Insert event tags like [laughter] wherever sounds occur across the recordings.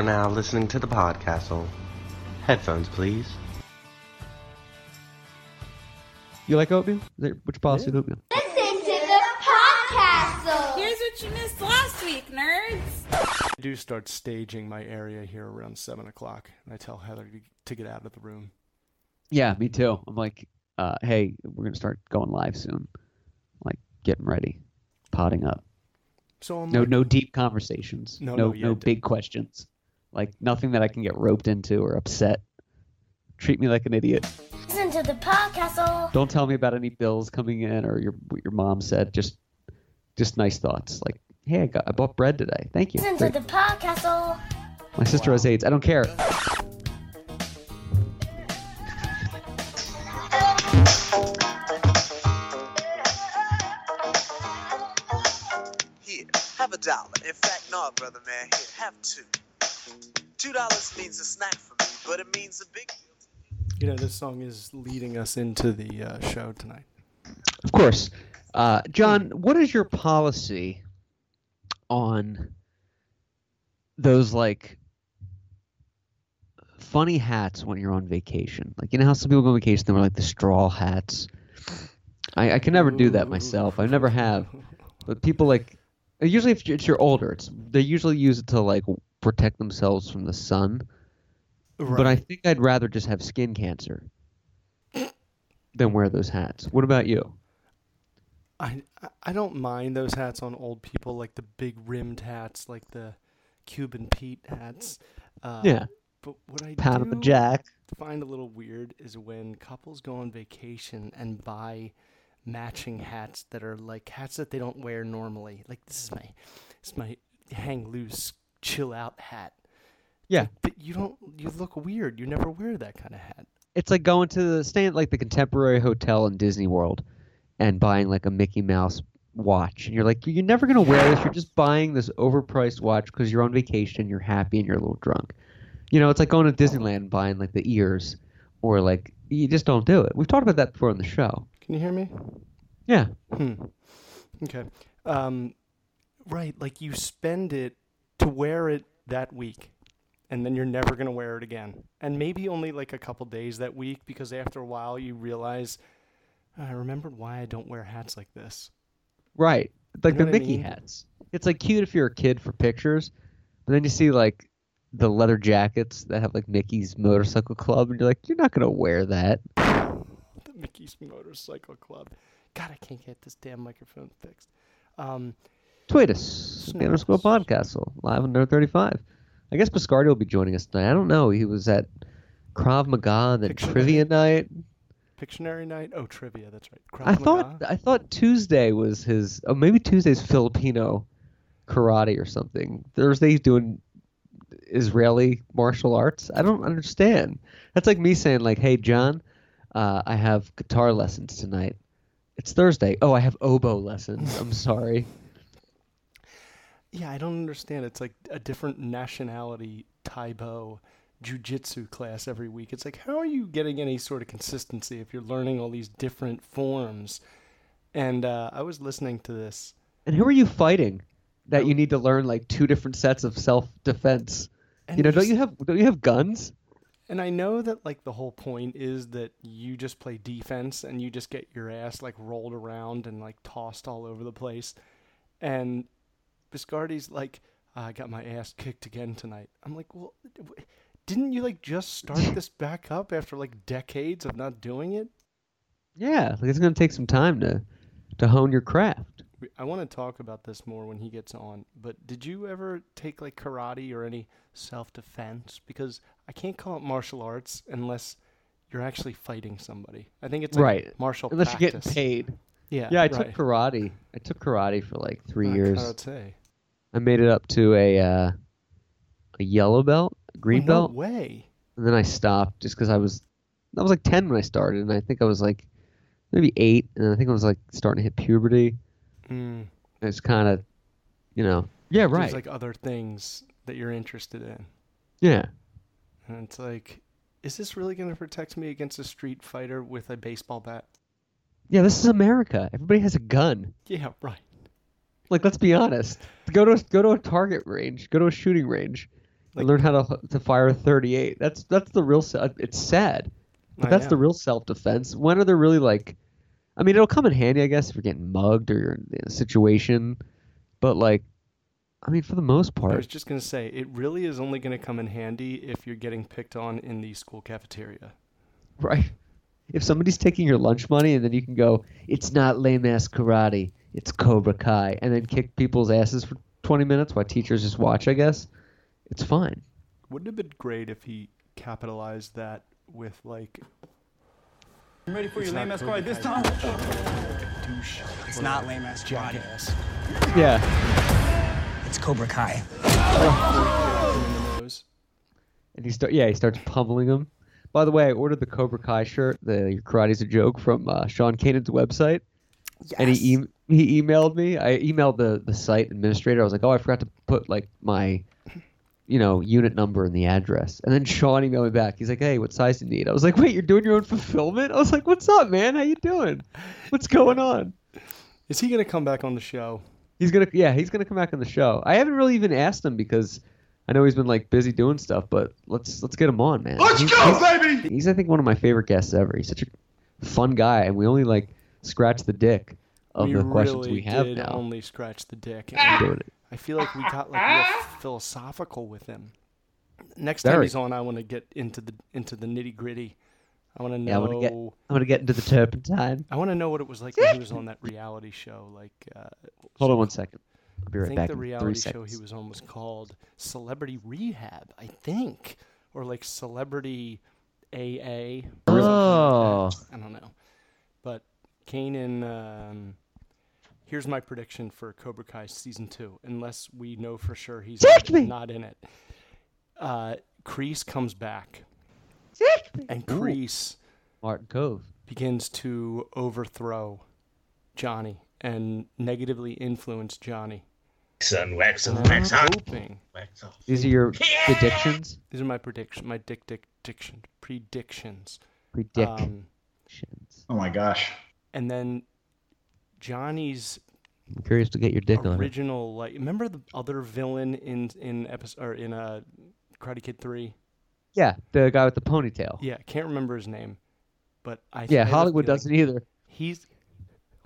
are now listening to the Podcastle. Headphones, please. You like oatmeal? Is that, which policy is oatmeal? Listen to the Podcastle. Here's what you missed last week, nerds. I do start staging my area here around seven o'clock, and I tell Heather to, to get out of the room. Yeah, me too. I'm like, uh, hey, we're gonna start going live soon. Like getting ready, potting up. So I'm No, like, no deep conversations. No, no, no, yeah, no big questions. Like nothing that I can get roped into or upset. Treat me like an idiot. Listen to the Podcastle. Don't tell me about any bills coming in or your what your mom said. Just, just nice thoughts. Like, hey, I got I bought bread today. Thank you. Listen to Great. the Podcastle. My sister has AIDS. I don't care. Here, have a dollar. In fact, no, brother man. Here, have two. Two dollars means a snack for me, but it means a big deal. you know, this song is leading us into the uh, show tonight. Of course. Uh, John, what is your policy on those like funny hats when you're on vacation? Like you know how some people go on vacation, they wear like the straw hats. I, I can never do that myself. I never have. [laughs] But people like usually if it's you're older, it's they usually use it to like protect themselves from the sun. But I think I'd rather just have skin cancer than wear those hats. What about you? I I- don't mind those hats on old people, like the big rimmed hats, like the Cuban Pete hats. Uh, Yeah. But what I Pat him a do jack. find a little weird is when couples go on vacation and buy matching hats that are like hats that they don't wear normally. Like this is my this is my hang loose chill out hat. Yeah. But you don't you look weird. You never wear that kind of hat. It's like going to the at like the Contemporary Hotel in Disney World and buying like a Mickey Mouse watch, and you're like, you're never gonna wear this. You're just buying this overpriced watch because you're on vacation, you're happy, and you're a little drunk. You know, it's like going to Disneyland and buying like the ears, or like you just don't do it. We've talked about that before on the show. Can you hear me? Yeah, Hmm. Okay. Um, right. Like you spend it to wear it that week, and then you're never gonna wear it again, and maybe only like a couple days that week because after a while you realize I remembered why I don't wear hats like this. right. Like know the what I Mickey mean? hats. It's like cute if you're a kid for pictures, but then you see like the leather jackets that have like Mickey's Motorcycle Club, and you're like, you're not gonna wear that. The Mickey's Motorcycle Club. God, I can't get this damn microphone fixed. Um, Tweet us, the underscore podcastle, live on Nerd 35. I guess Biscardi will be joining us tonight. I don't know. He was at Krav Maga, then Pictionary. trivia night. Pictionary night. Oh, trivia. That's right. Krav I thought Maga? I thought Tuesday was his. Oh, maybe Tuesday's Filipino karate or something. Thursday he's doing Israeli martial arts. I don't understand. That's like me saying like, "Hey, John, uh, I have guitar lessons tonight. It's Thursday. Oh, I have oboe lessons. I'm sorry." [laughs] Yeah, I don't understand. It's like a different nationality Taibo jujitsu class every week. It's like, how are you getting any sort of consistency if you're learning all these different forms? And uh, I was listening to this. And who are you fighting that you need to learn like two different sets of self defense? You know, don't you have don't you have guns? And I know that like the whole point is that you just play defense and you just get your ass like rolled around and like tossed all over the place. And Biscardi's like, I got my ass kicked again tonight. I'm like, well, didn't you like just start this back up after like decades of not doing it? Yeah, like it's gonna take some time to to hone your craft. I want to talk about this more when he gets on. But did you ever take like karate or any self defense? Because I can't call it martial arts unless you're actually fighting somebody. I think it's like Right. martial Unless practice. you're getting paid. Yeah, Yeah, I right. took karate. I took karate for like three Uh, years. Karate. I made it up to a uh, a yellow belt, a green Oh, belt, way. and then I stopped just because I was I was like ten when I started, and I think I was like maybe eight, and I think I was like starting to hit puberty. Mm. It's kind of, you know, yeah, right, There's like other things that you're interested in, yeah. and it's like, is this really going to protect me against a street fighter with a baseball bat? Yeah, this is America. Everybody has a gun. Yeah, right. Like, let's be honest. Go to a, go to a target range. Go to a shooting range. I learned how to to fire a 38. That's that's the real. It's sad, but I that's the real self defense. When are there really like? I mean, it'll come in handy, I guess, if you're getting mugged or you're in a situation. But like, I mean, for the most part. I was just gonna say it really is only gonna come in handy if you're getting picked on in the school cafeteria. right? If somebody's taking your lunch money and then you can go, it's not lame ass karate, it's Cobra Kai, and then kick people's asses for 20 minutes while teachers just watch, I guess, it's fine. Wouldn't it have been great if he capitalized that with like I'm ready for It's your lame ass Cobra card this time. douche? It's not lame ass karate. jackass. Yeah. It's Cobra Kai. In the nose. And he start, yeah, he starts pummeling him. By the way, I ordered the Cobra Kai shirt, the Your Karate's a Joke, from uh, Sean Kanan's website. And he e- he emailed me. I emailed the the site administrator. I was like, oh, I forgot to put like my, you know, unit number and the address. And then Sean emailed me back. He's like, hey, what size do you need? I was like, wait, you're doing your own fulfillment? I was like, what's up, man? How you doing? What's going on? Is he gonna come back on the show? He's gonna yeah, he's gonna come back on the show. I haven't really even asked him because I know he's been like busy doing stuff. But let's let's get him on, man. Let's go, baby. He's I think one of my favorite guests ever. He's such a fun guy, and we only like scratch the dick of we the questions really we have did now. only scratch the dick. I'm And doing. I feel like we got like real philosophical with him. Next time he's on, I want to get into the into the nitty gritty. I want to know. Yeah, I want to get I want to get into the turpentine. I want to know what it was like when he was on that reality show. Like, uh, Hold on one second. I'll be I right think back the reality show he was on was called Celebrity Rehab, I think, or like Celebrity AA. something like. Oh. I don't know, Kanan. Um, here's my prediction for Cobra Kai season two, unless we know for sure he's Take me! not in it. Uh, Kreese comes back, and Kreese Martin Kove. begins to overthrow Johnny and negatively influence Johnny. Son, wax And on, I'm wax on, hoping wax off. These are your predictions. these are my prediction, my dick dick diction predictions. Predictions. Um, Oh my gosh. And then Johnny's I'm curious to get your dick on original, like, remember the other villain in in episode or in uh, Karate Kid Three? Yeah, the guy with the ponytail. Yeah, can't remember his name, but I Yeah, Hollywood doesn't either. He's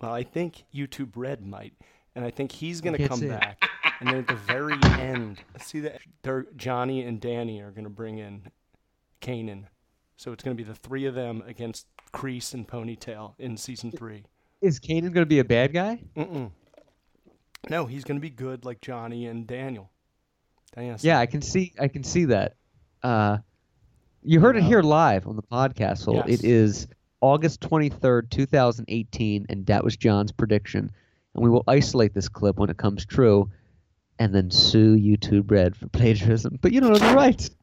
well, I think YouTube Red might, and I think he's gonna come it. back, and then at the very [laughs] end, see that they're Johnny and Danny are gonna bring in Kanan, so it's gonna be the three of them against Kreese and Ponytail in season three. Is Kanan gonna be a bad guy? Mm-mm. No, he's gonna be good like Johnny and Daniel. Daniel Yeah, I can see. I can see that. Uh, you heard it here live on the podcast. Yes. it is August twenty third, two thousand eighteen, and that was John's prediction. And we will isolate this clip when it comes true, and then sue YouTube Red for plagiarism. But you don't know the rights. [laughs]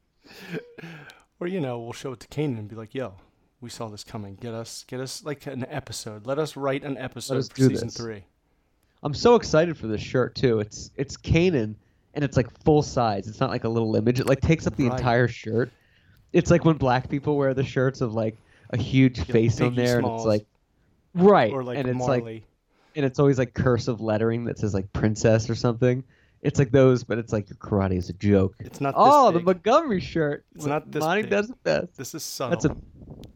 Or you know, we'll show it to Kanan and be like, "Yo, we saw this coming. Get us, get us like an episode. Let us write an episode for season this. three. I'm so excited for this shirt too. It's it's Kanan, and it's like full size. It's not like a little image. It like takes up the Right. entire shirt. It's like when black people wear the shirts of like a huge face on there, and it's like right, Or like and it's Marley. like and it's always like cursive lettering that says like princess or something. It's like those, but it's like your karate is a joke. It's not. Oh, this the. Montgomery shirt. It's not this Monty big. does it best. This is subtle. That's a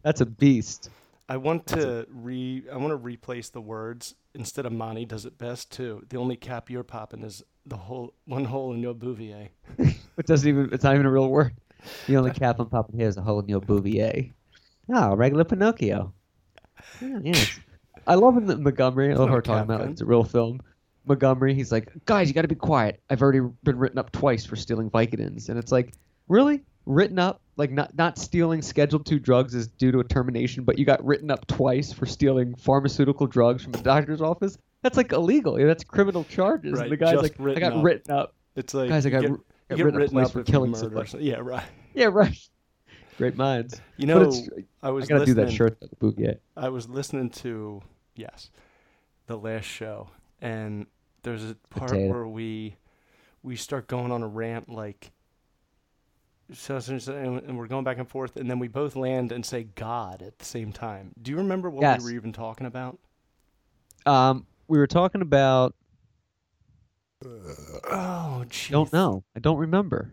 that's a beast. I want to re. I want to replace the words instead of Monty does it best too. The only cap you're popping is the whole one hole in your bouvier. [laughs] It doesn't even. It's not even a real word. The only [laughs] cap I'm popping here is a hole in your bouvier. Oh, regular Pinocchio. Yeah, yes. [laughs] I love in the Montgomery. I love her talking about it. It's a real film. Montgomery, he's like, guys, you got to be quiet. I've already been written up twice for stealing Vicodins, and it's like, really, written up? Like not not stealing Scheduled Two drugs is due to a termination, but you got written up twice for stealing pharmaceutical drugs from a doctor's office. That's like illegal. Yeah, that's criminal charges. Right, And the guy's like, I got up. written up. It's like Guys, I got get, you got written up written up for killing murder somebody. [laughs] Yeah, right. Yeah, right. [laughs] Great minds. You know, I was I gotta do that shirt, the bouvier. I was listening to yes, the last show, and there's a part Potato. where we we start going on a rant like. So, so- so- and and we're going back and forth, and then we both land and say God at the same time. Do you remember what Yes. we were even talking about? Um, we were talking about. Oh, jeez. Don't know. I don't remember.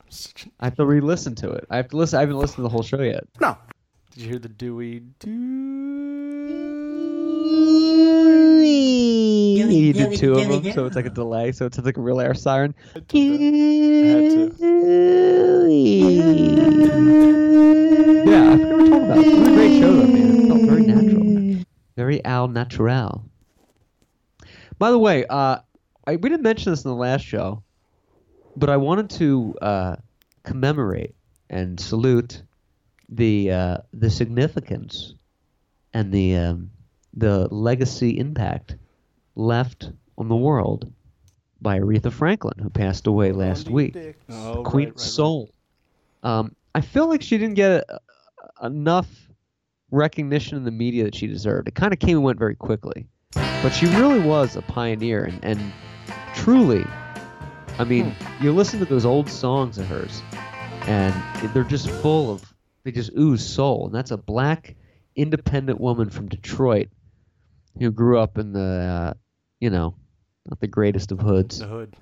An- I have to re-listen to it. I have to listen. I haven't listened to the whole show yet. No. Did you hear the Dewey? You did two of them, so it's like a delay. So it's like a real air siren. Had Yeah, I forgot what we're talking about. It was a great show, though, man. It felt very natural, very al natural. By the way, uh, I, we didn't mention this in the last show, but I wanted to uh, commemorate and salute the uh, the significance and the um, the legacy impact left on the world by Aretha Franklin, who passed away last week. Oh, Queen right, right, right. Soul. Um, I feel like she didn't get uh, enough recognition in the media that she deserved. It kind of came and went very quickly, but she really was a pioneer and, and truly. I mean, Hmm. you listen to those old songs of hers, and they're just full of they just ooze soul, and that's a black, independent woman from Detroit who grew up in the, uh, you know, not the greatest of hoods, The hood.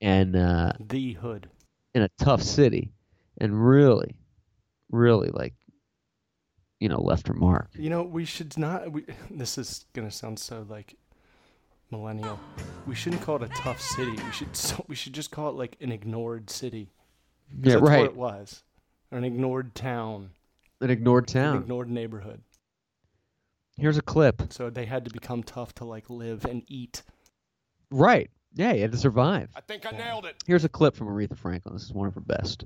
and uh, The hood. in a tough city and really really like you know left her mark You know, we should not. We, [laughs] this is gonna sound so like millennial. We shouldn't call it a tough city. We should. [laughs] So, we should just call it like an ignored city. yeah that's right What it was. Or an ignored town. an ignored town. An town ignored neighborhood. Here's a clip. So they had to become tough to like live and eat. right. Yeah you had to survive. I think I nailed it. here's a clip from aretha franklin. This is one of her best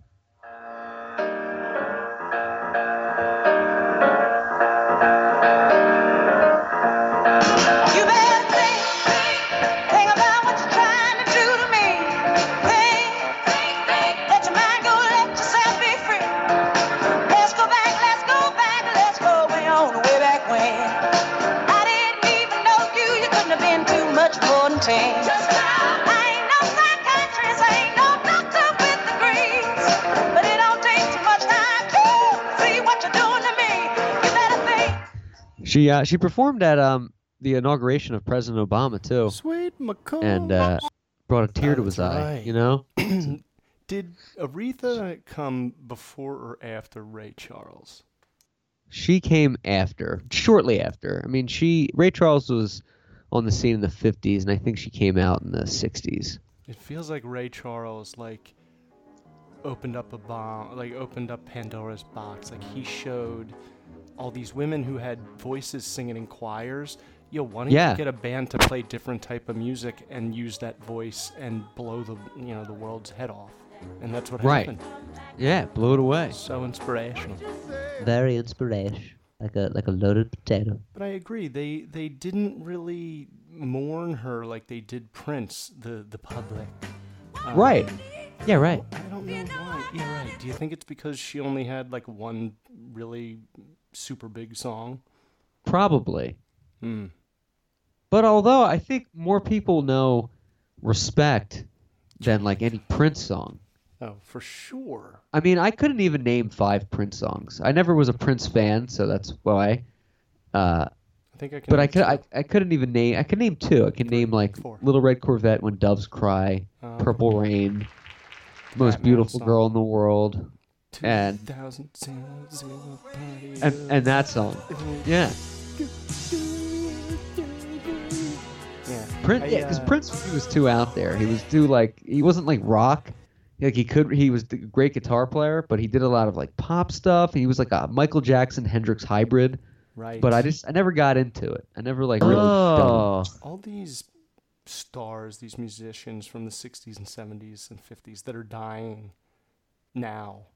she uh she performed at um the inauguration of president obama too Sweet McCall. and uh brought a tear to his eye you know [clears throat] Did Aretha come before or after Ray Charles? she came after shortly after i mean she ray charles was on the scene in the 50s and i think she came out in the 60s It feels like Ray Charles like opened up a bomb, like opened up Pandora's box. Like he showed all these women who had voices singing in choirs. Yo, why don't Yeah. you get a band to play different type of music and use that voice and blow the you know the world's head off? And that's what Right. happened. yeah blew it away So inspirational. very inspiration like a like a loaded potato But I agree. They they didn't really mourn her like they did Prince, the the public. Um, right yeah right I don't know why. Yeah, right. Do you think it's because she only had like one really super big song? probably Hmm. But although I think more people know respect than like any Prince song. Oh, for sure. I mean, I couldn't even name five Prince songs. I never was a Prince fan, so that's why. Uh, I think I can. but I could. I, I couldn't even name I could name two. I can name like four. Little Red Corvette when Doves Cry, Um, Purple Rain, Most Batman Beautiful song. Girl in the World, and and and that song. Yeah. Yeah. Prince, yeah, because uh, Prince he was too out there. He was too like he wasn't like rock. Like he could, he was a great guitar player, but he did a lot of like pop stuff. He was like a Michael Jackson Hendrix hybrid. Right. But I just I never got into it. I never like really. dug it. all these stars, these musicians from the 60s and 70s and 50s that are dying now,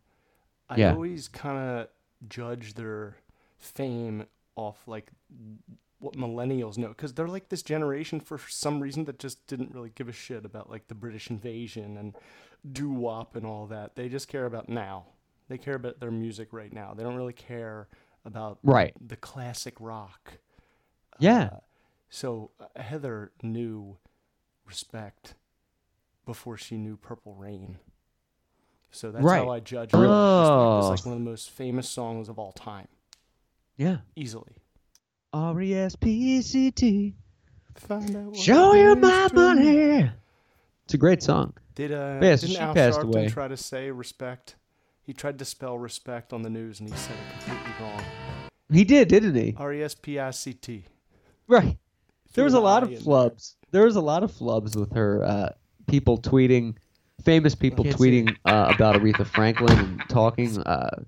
I Yeah. always kind of judge their fame off like what millennials know because they're like this generation for some reason that just didn't really give a shit about like the British invasion and doo wop and all that. They just care about now. They care about their music right now. They don't really care about Right. the classic rock. Yeah. Uh, so uh, Heather knew respect before she knew Purple Rain. So that's Right. how I judge her. Respect Oh. is like one of the most famous songs of all time, Yeah. easily. R E S P E C T. Find out what Show you my money. It's a great song. Did uh Yeah, so didn't she Al passed Sharpton away. try to say respect? He tried to spell respect on the news and he said it completely wrong. He did, didn't he? R E S P I C T. Right. There was a lot of flubs. There was a lot of flubs with her. Uh, people tweeting, famous people tweeting uh, about Aretha Franklin and talking. Uh,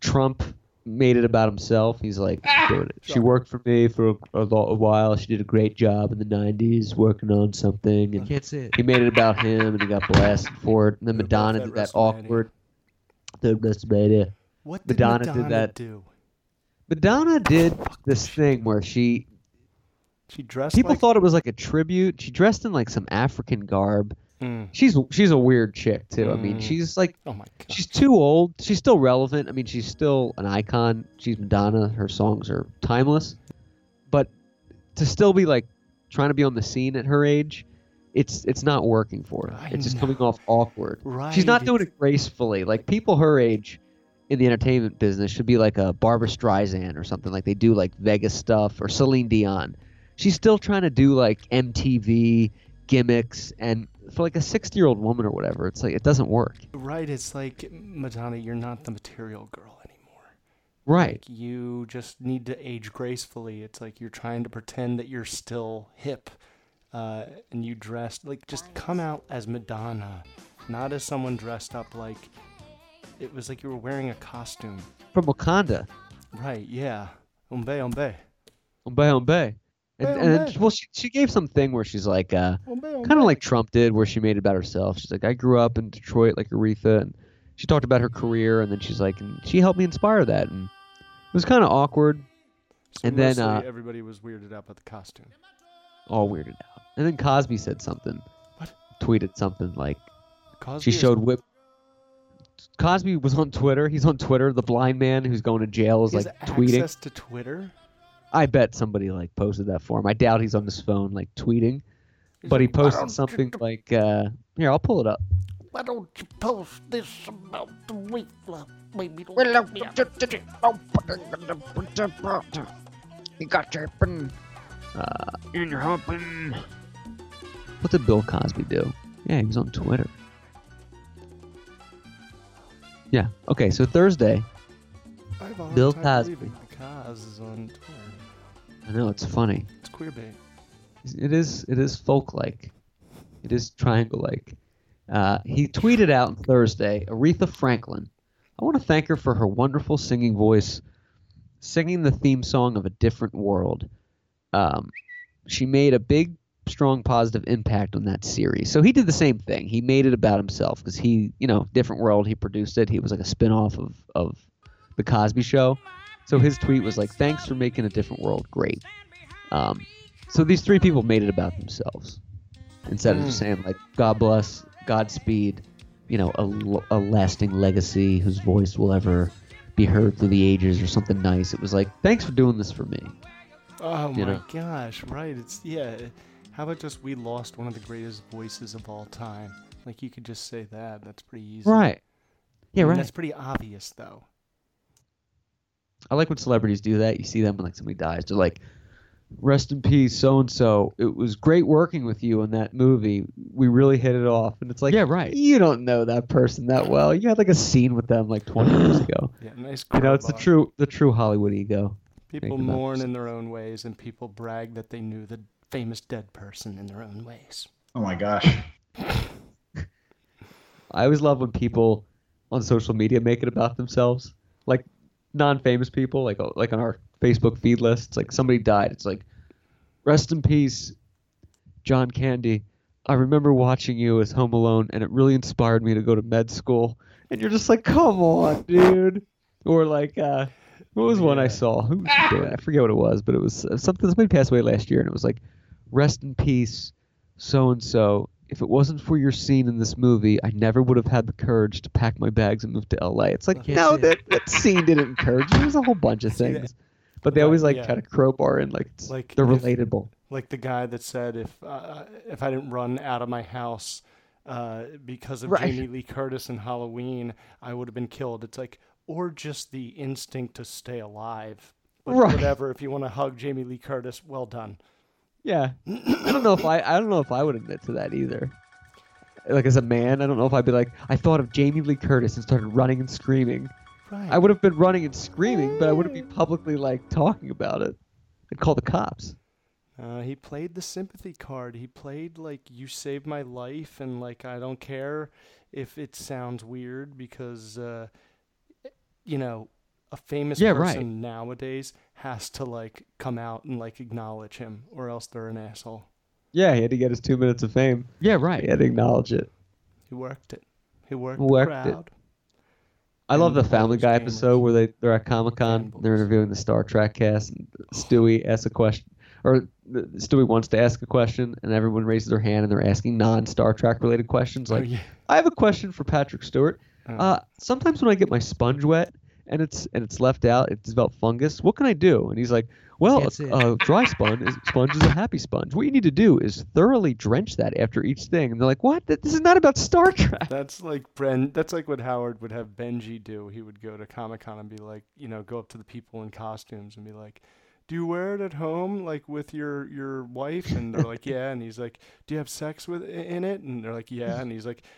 Trump made it about himself. He's like, "Dude, she worked for me for a, a, lo- a while. She did a great job in the '90s, working on something." And Can't say it. he made it about him, and he got blasted for it. And then Madonna at did that awkward. The WrestleMania. What did Madonna Madonna, did that. do? Madonna did this thing where she She dressed people like thought it was like a tribute. She dressed in like some African garb. Mm. She's she's a weird chick too. I mean, Mm. she's like Oh my god. she's too old. She's still relevant. I mean, she's still an icon. She's Madonna. Her songs are timeless. But to still be like trying to be on the scene at her age, it's it's not working for her. I it's just know. coming off awkward. Right. She's not doing it gracefully. Like people her age in the entertainment business should be like a Barbra Streisand or something. Like they do like Vegas stuff or Celine Dion. She's still trying to do like MTV gimmicks and for like a 60 year old woman or whatever, it's like it doesn't work. Right, it's like Madonna, you're not the material girl anymore. Right. Like you just need to age gracefully. It's like you're trying to pretend that you're still hip, uh, and you dressed like just come out as Madonna, not as someone dressed up like it was like you were wearing a costume. From Wakanda. Right? Yeah. Umbe umbe. Umbe Umbe. And, and well, she, she gave some thing where she's like, uh, Umbe umbe. kind of like Trump did, where she made it about herself. She's like, I grew up in Detroit like Aretha, and she talked about her career, and then she's like, and she helped me inspire that, and it was kind of awkward, So and then, uh, everybody was weirded out by the costume. all weirded out. And then Cosby said something, What? tweeted something like Cosby she is- showed whip. Cosby was on Twitter. He's on Twitter. The blind man who's going to jail is he has like tweeting. access to Twitter. I bet somebody like posted that for him. I doubt he's on his phone like tweeting, He's but he like, "Why posted don't you something do- like, uh, "Here, I'll pull it up." Why don't you post this about the weight loss, baby? You got your pin. Uh, in your humping. What did Bill Cosby do? Yeah, he was on Twitter. Yeah. Okay. So Thursday, I have a hard Bill time Cosby. Cos is on Twitter. I know it's funny. It's queer bait. It is. It is folk-like. It is triangle-like. Uh, he tweeted out on Thursday, Aretha Franklin. I want to thank her for her wonderful singing voice, singing the theme song of a different world. Um, she made a big, strong, positive impact on that series. So he did the same thing. He made it about himself because he, you know, different world. He produced it. He was like a spin-off of of the Cosby Show. So his tweet was like, "Thanks for making a different world great." Um, so these three people made it about themselves instead of just saying like, "God bless, Godspeed," you know, a lasting legacy whose voice will ever be heard through the ages or something nice. It was like, "Thanks for doing this for me." Oh You my know? gosh! Right? It's yeah. How about just we lost one of the greatest voices of all time? Like you could just say that. That's pretty easy. Right. Yeah, I mean, right. That's pretty obvious, though. I like when celebrities do that. You see them when like somebody dies. They're like, "Rest in peace, so and so. It was great working with you in that movie. We really hit it off." And it's like, Yeah, right. You don't know that person that well. You had like a scene with them like 20 years ago. [gasps] Yeah, nice. You know, it's the true the true Hollywood ego. People mourn in their own ways, and people brag that they knew the famous dead person in their own ways. Oh my gosh. [laughs] I always love when people on social media make it about themselves, like non-famous people, like like on our Facebook feed list. It's like somebody died. It's like, rest in peace, John Candy. I remember watching you as Home Alone, and it really inspired me to go to med school. And you're just like, come on, dude. Or like, uh, what was one I saw? Who was it? I forget what it was, but it was uh, something. Somebody passed away last year, and it was like, rest in peace, so and so. If it wasn't for your scene in this movie, I never would have had the courage to pack my bags and move to LA. It's like, Yes, no, [laughs] yeah. that, that scene didn't [laughs] encourage you. There's a whole bunch of [laughs] things. But they always like yeah. try to crowbar in like, it's, Like, they're if- relatable. Like the guy that said, if uh, if I didn't run out of my house uh, because of Right. Jamie Lee Curtis in Halloween, I would have been killed. It's like, or just the instinct to stay alive. But Right. whatever. If you want to hug Jamie Lee Curtis, well done. Yeah. I don't know if I I don't know if I would admit to that either. like as a man, I don't know if I'd be like, I thought of Jamie Lee Curtis and started running and screaming. Right. I would have been running and screaming, but I wouldn't be publicly like talking about it. I'd call the cops. Uh, he played the sympathy card. He played like "You saved my life" and like I don't care if it sounds weird because uh, you know a famous Yeah, right. person nowadays has to like come out and like acknowledge him, or else they're an asshole. Yeah, he had to get his two minutes of fame. Yeah, right. He had to acknowledge it. He worked it. He worked, Worked the it. crowd. I love the Family Guy gamers. episode where they they're at Comic Con, they're interviewing the Star Trek cast, and Stewie asks a question, or Stewie wants to ask a question, and everyone raises their hand and they're asking non-Star Trek related questions. Oh, Like, yeah. I have a question for Patrick Stewart. Oh. Uh, sometimes when I get my sponge wet and it's and it's left out, it's developed fungus. What can I do? And he's like, Well, That's it. a dry sponge is, sponge is a happy sponge. What you need to do is thoroughly drench that after each thing. And they're like, What? This is not about Star Trek. That's like Bren. That's like what Howard would have Benji do. He would go to Comic Con and be like, you know, go up to the people in costumes and be like, "Do you wear it at home, like with your your wife?" And they're like, [laughs] "Yeah." And he's like, "Do you have sex with in it?" And they're like, "Yeah." And he's like, "D-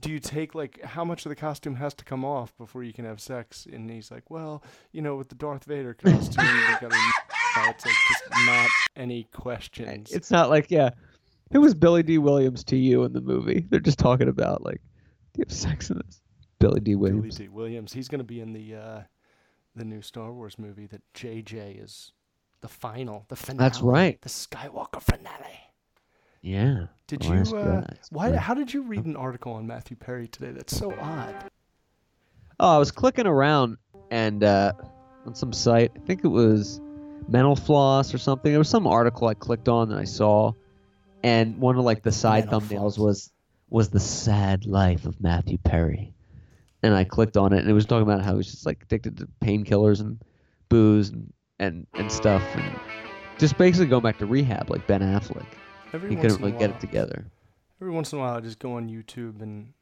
"Do you take like how much of the costume has to come off before you can have sex?" And he's like, "Well, you know, with the Darth Vader costume, you gotta." It's like just not any questions. It's not like, yeah, who was Billy Dee Williams to you in the movie? They're just talking about, like, do you have sex in this? Billy Dee Williams. Billy Dee Williams. He's going to be in the uh, the new Star Wars movie that JJ is the final, the finale. That's right. The Skywalker finale. Yeah. Did you? Uh, why? How did you read an article on Matthew Perry today? That's so odd. Oh, I was clicking around and uh, on some site. I think it was Mental Floss or something. There was some article I clicked on that I saw, and one of like the side Mental thumbnails was was the sad life of Matthew Perry, and I clicked on it, and it was talking about how he was just like addicted to painkillers and booze and, and and stuff, and just basically going back to rehab like Ben Affleck. Every he once couldn't in a really get while- it together. Every once in a while, I just go on YouTube and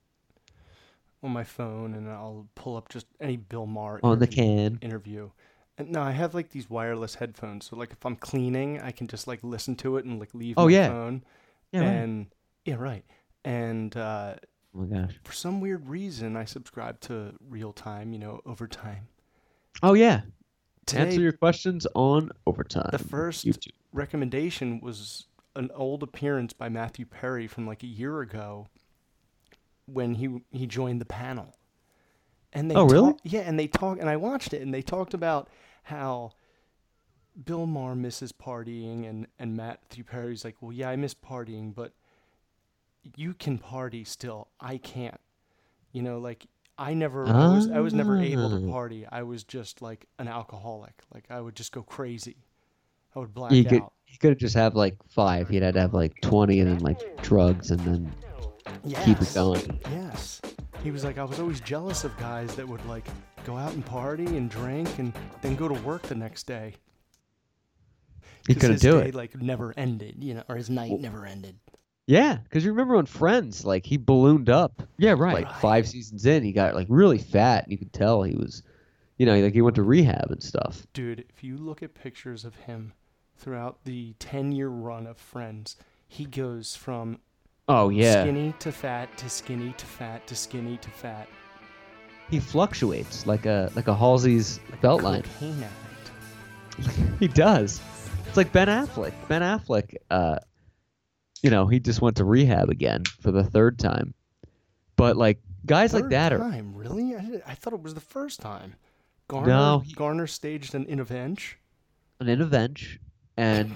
on my phone, and I'll pull up just any Bill Maher On the can. interview. And no, I have like these wireless headphones, so like if I'm cleaning, I can just like listen to it and like leave Oh, my yeah. phone. Yeah, right. and yeah, right. And uh, Oh my gosh. for some weird reason, I subscribe to real time, you know, overtime. Oh yeah. Today- Answer your questions on overtime. The first YouTube. recommendation was an old appearance by Matthew Perry from like a year ago when he he joined the panel. And they Oh, really? talk- yeah, and they talk and I watched it and they talked about how Bill Maher misses partying and and Matthew Perry's like, "Well, yeah, I miss partying, but you can party still. I can't." You know, like I never I was I was never able to Ah. party. I was just like an alcoholic. Like I would just go crazy. I would black could out. He could just have like five. He'd had to have like twenty and then like drugs and then keep it going. Yes. He was like, I was always jealous of guys that would like go out and party and drink and then go to work the next day. He couldn't his do day, it. like never ended, you know, or his night never ended. Yeah, because you remember on Friends, like he ballooned up. Yeah, right. Like five seasons in, he got like really fat, and you could tell he was, you know, like he went to rehab and stuff. Dude, if you look at pictures of him throughout the 10 year run of Friends, he goes from Oh yeah, skinny to fat to skinny to fat to skinny to fat. he fluctuates like a like a Halsey's belt line. Addict. [laughs] he does. It's like Ben Affleck. Ben Affleck, uh, you know, he just went to rehab again for the third time. But like guys like Third that are time, really? I, I thought it was the first time. Garner, No, he- Garner staged an intervention. an intervention, and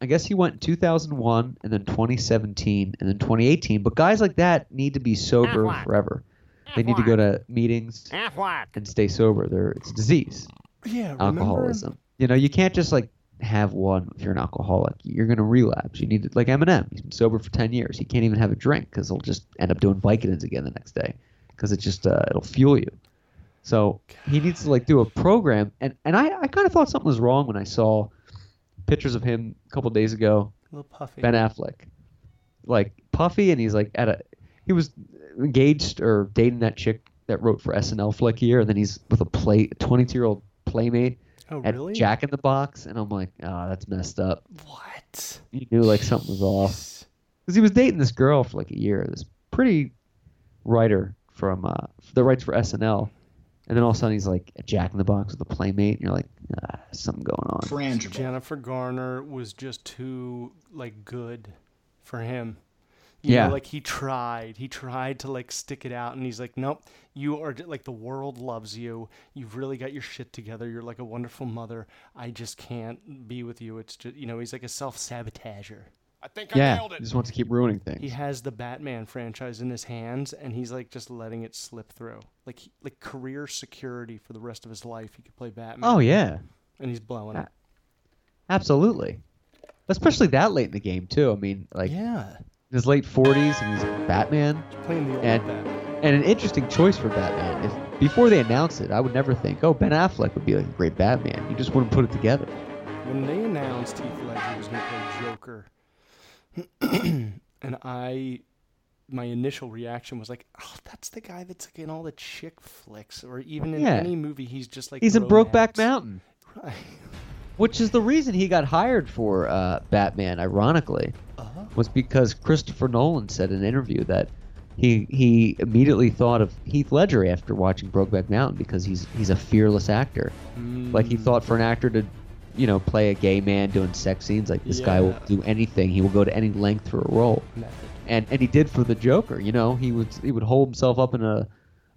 I guess he went 2001 and then 2017 and then 2018. But guys like that need to be sober Affleck. forever. They need to go to meetings Affleck. and stay sober. They're, it's a disease. Yeah, remember? alcoholism. You know, you can't just like have one if you're an alcoholic. You're gonna relapse. You need to, like Eminem. He's been sober for 10 years. He can't even have a drink because he'll just end up doing Vicodins again the next day because it just uh, it'll fuel you. So he needs to like do a program. And and I I kind of thought something was wrong when I saw pictures of him a couple days ago. A Little puffy. Ben Affleck, like puffy, and he's like at a he was engaged or dating that chick that wrote for SNL for like a year, and then he's with a play 22 year old playmate Oh, at? Jack in the Box, and I'm like, oh, that's messed up. What? You knew like something was off because he was dating this girl for like a year, this pretty writer from uh, that writes for SNL, and then all of a sudden he's like a Jack in the Box with a playmate, and you're like, ah, something going on. Frangible. Jennifer Garner was just too like good for him. You Yeah. know, like he tried. He tried to like stick it out and he's like, "Nope, you are like the world loves you. You've really got your shit together. You're like a wonderful mother. I just can't be with you. It's just, you know, he's like a self-sabotager. I think Yeah, he just wants to keep ruining things. He has the Batman franchise in his hands and he's like just letting it slip through. Like he- like career security for the rest of his life. He could play Batman. Oh yeah, And he's blowing it. absolutely. Especially that late in the game too. I mean, like Yeah. in his late 40s, and he's Batman. Playing the old and Batman. and an interesting choice for Batman. If before they announced it, I would never think, oh, Ben Affleck would be like a great Batman. You just wouldn't put it together. when they announced Heath Ledger was going to play Joker, [clears throat] and I, my initial reaction was like, "Oh, that's the guy that's like in all the chick flicks, or even in Yeah. any movie, he's just like He's in Brokeback. Mountain, Right. [laughs] which is the reason he got hired for uh, Batman. Ironically, Uh-huh. was because Christopher Nolan said in an interview that he he immediately thought of Heath Ledger after watching Brokeback Mountain because he's he's a fearless actor. Like he thought for an actor to, you know, play a gay man doing sex scenes, like this guy will do anything. He will go to any length for a role. Method. and and he did for the Joker. You know, he would he would hold himself up in a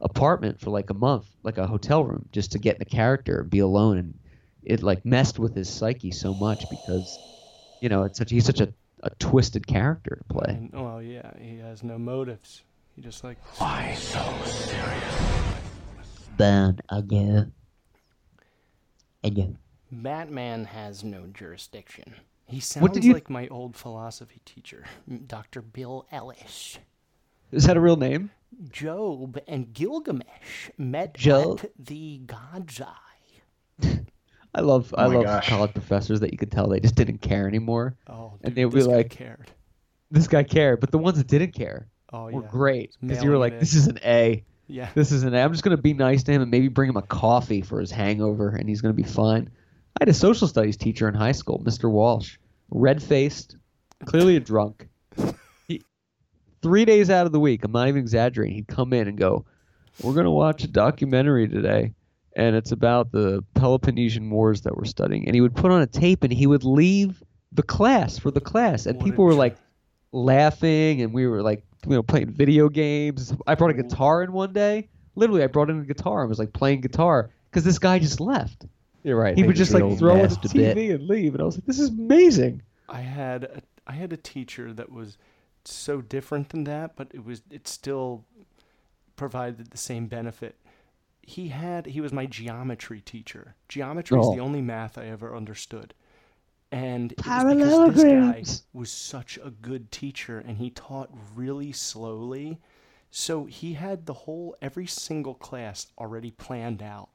apartment for like a month, like a hotel room, just to get in the character and be alone. And it like messed with his psyche so much because, you know, it's such he's such a, a twisted character to play. And, well, yeah, he has no motives. He just like Why so serious? Burn again. Again. Batman has no jurisdiction. He What sounds did you- like my old philosophy teacher, [laughs] Dr. Bill Ellis. Is that a real name? Job and Gilgamesh met Job? at the God's Eye. [laughs] I love I Oh my love gosh. college professors that you could tell they just didn't care anymore. Oh, and they would be this guy like, cared. this guy cared, but the ones that didn't care Oh, were yeah. great because you were like, this is an A. Yeah. This is an A. I'm just gonna be nice to him and maybe bring him a coffee for his hangover, and he's gonna be fine. I had a social studies teacher in high school, Mr. Walsh, red faced, clearly a drunk. He, three days out of the week, I'm not even exaggerating, he'd come in and go, "We're gonna watch a documentary today." And it's about the Peloponnesian Wars that we're studying. And he would put on a tape and he would leave the class for the class. And What people were like laughing and we were like you know playing video games i brought a guitar in one day literally i brought in a guitar and was like playing guitar because this guy just left You're right. he would just like drilled throw in the past bit. tv and leave and i was like this is amazing I had a, I had a teacher that was so different than that, but it was it still provided the same benefit. He had he was my geometry teacher. Geometry is Oh. the only math I ever understood. And it was because this guy was such a good teacher and he taught really slowly. So he had the whole every single class already planned out.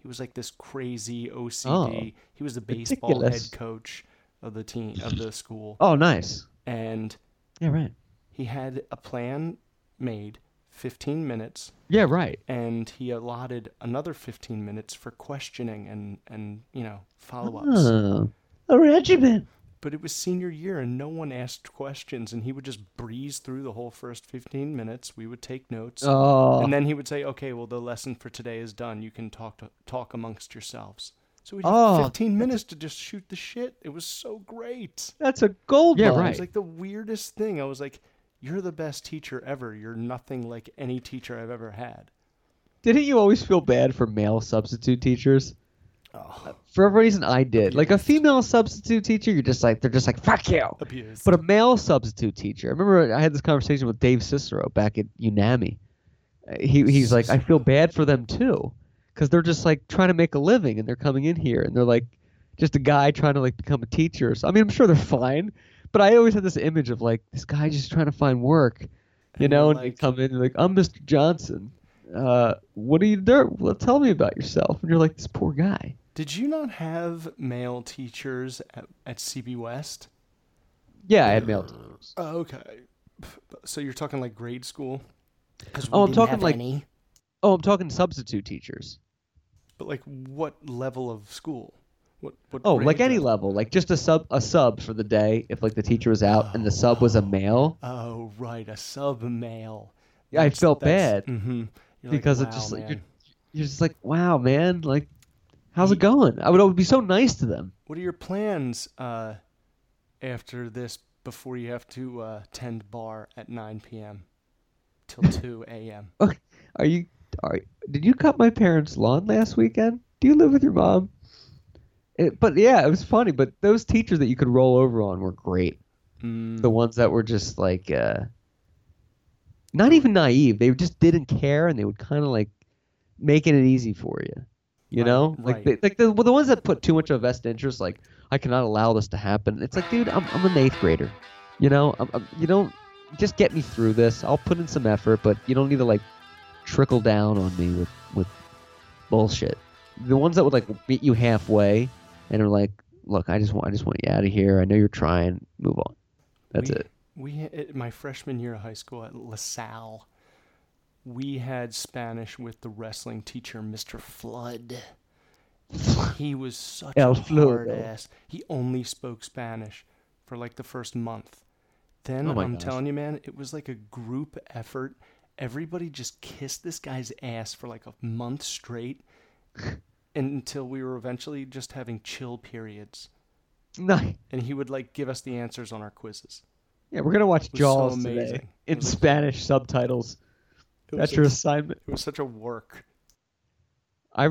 He was like this crazy OCD. Oh, he was the baseball ridiculous. head coach of the team of the school. oh nice And yeah right he had a plan made, 15 minutes, yeah right and he allotted another 15 minutes for questioning and and you know follow-ups. oh, a regiment But it was senior year and no one asked questions and he would just breeze through the whole first 15 minutes. We would take notes. oh And then he would say, "Okay, well the lesson for today is done. You can talk to, talk amongst yourselves." So we had Oh, 15 minutes to just shoot the shit. It was so great. that's a gold Yeah, mine. It right. was like the weirdest thing. I was like, "You're the best teacher ever. You're nothing like any teacher I've ever had." didn't you always feel bad for male substitute teachers Oh, for every reason i did like a female substitute teacher you're just like they're just like fuck you abused. But a male substitute teacher. I remember I had this conversation with Dave Cicero back at UNAMI. He he's like, I feel bad for them too, because they're just like trying to make a living and they're coming in here and they're like just a guy trying to like become a teacher. So I mean, I'm sure they're [laughs] fine, but I always had this image of like this guy just trying to find work, you And know, and they like- come in and like, I'm Mr. Johnson. Uh, what do you do? Well, tell me about yourself. And you're like, this poor guy. Did you not have male teachers at, at CB West? Yeah, I had male teachers. Oh, okay. So you're talking like grade school? Oh, I'm talking like- any. Oh, I'm talking substitute teachers. But like, what level of school? What, what Oh, like any level, like just a sub a sub for the day if like the teacher was out and the sub was a male. Oh, right, a sub male. Yeah, I felt bad Mm-hmm. because like, it just like you're, you're just like, wow, man, like, how's it going? I would, I would be so nice to them. What are your plans uh, after this before you have to uh, tend bar at 9 p.m. till [laughs] 2 a.m.? Are you? Are did you cut my parents' lawn last weekend? Do you live with your mom? It, but yeah, it was funny. But those teachers that you could roll over on were great. Mm, The ones that were just like, uh, not even naive. They just didn't care, and they would kind of like making it easy for you. You Right, know, like right. they, like the well, the ones that put too much of a vested interest, like I cannot allow this to happen. It's like, dude, I'm I'm an eighth grader. You know, I'm, I'm, you don't just get me through this. I'll put in some effort, but you don't need to like trickle down on me with with bullshit. The ones that would like meet you halfway and are like, look, I just want I just want you out of here. I know you're trying. Move on. That's we, it. We my freshman year of high school at LaSalle, we had Spanish with the wrestling teacher, Mr. Flood. He was such El a hard ass. He only spoke Spanish for like the first month. Then Oh I'm gosh. telling you, man, it was like a group effort. Everybody just kissed this guy's ass for like a month straight, [laughs] until we were eventually just having chill periods. Nice. And he would like give us the answers on our quizzes. Yeah, we're gonna watch was so Jaws today in Spanish subtitles. That's your assignment. It was such a work. I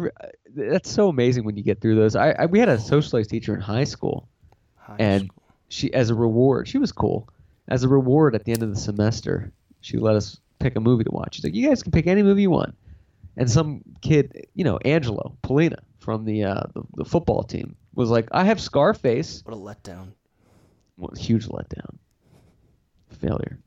that's so amazing when you get through those. I, I we had a socialized teacher in high school, High and school. she as a reward, she was cool. As a reward at the end of the semester, she let us pick a movie to watch. She's like, "You guys can pick any movie you want." And some kid, you know, Angelo Polina from the uh, the, the football team, was like, "I have Scarface." What a letdown. What a huge letdown. Failure.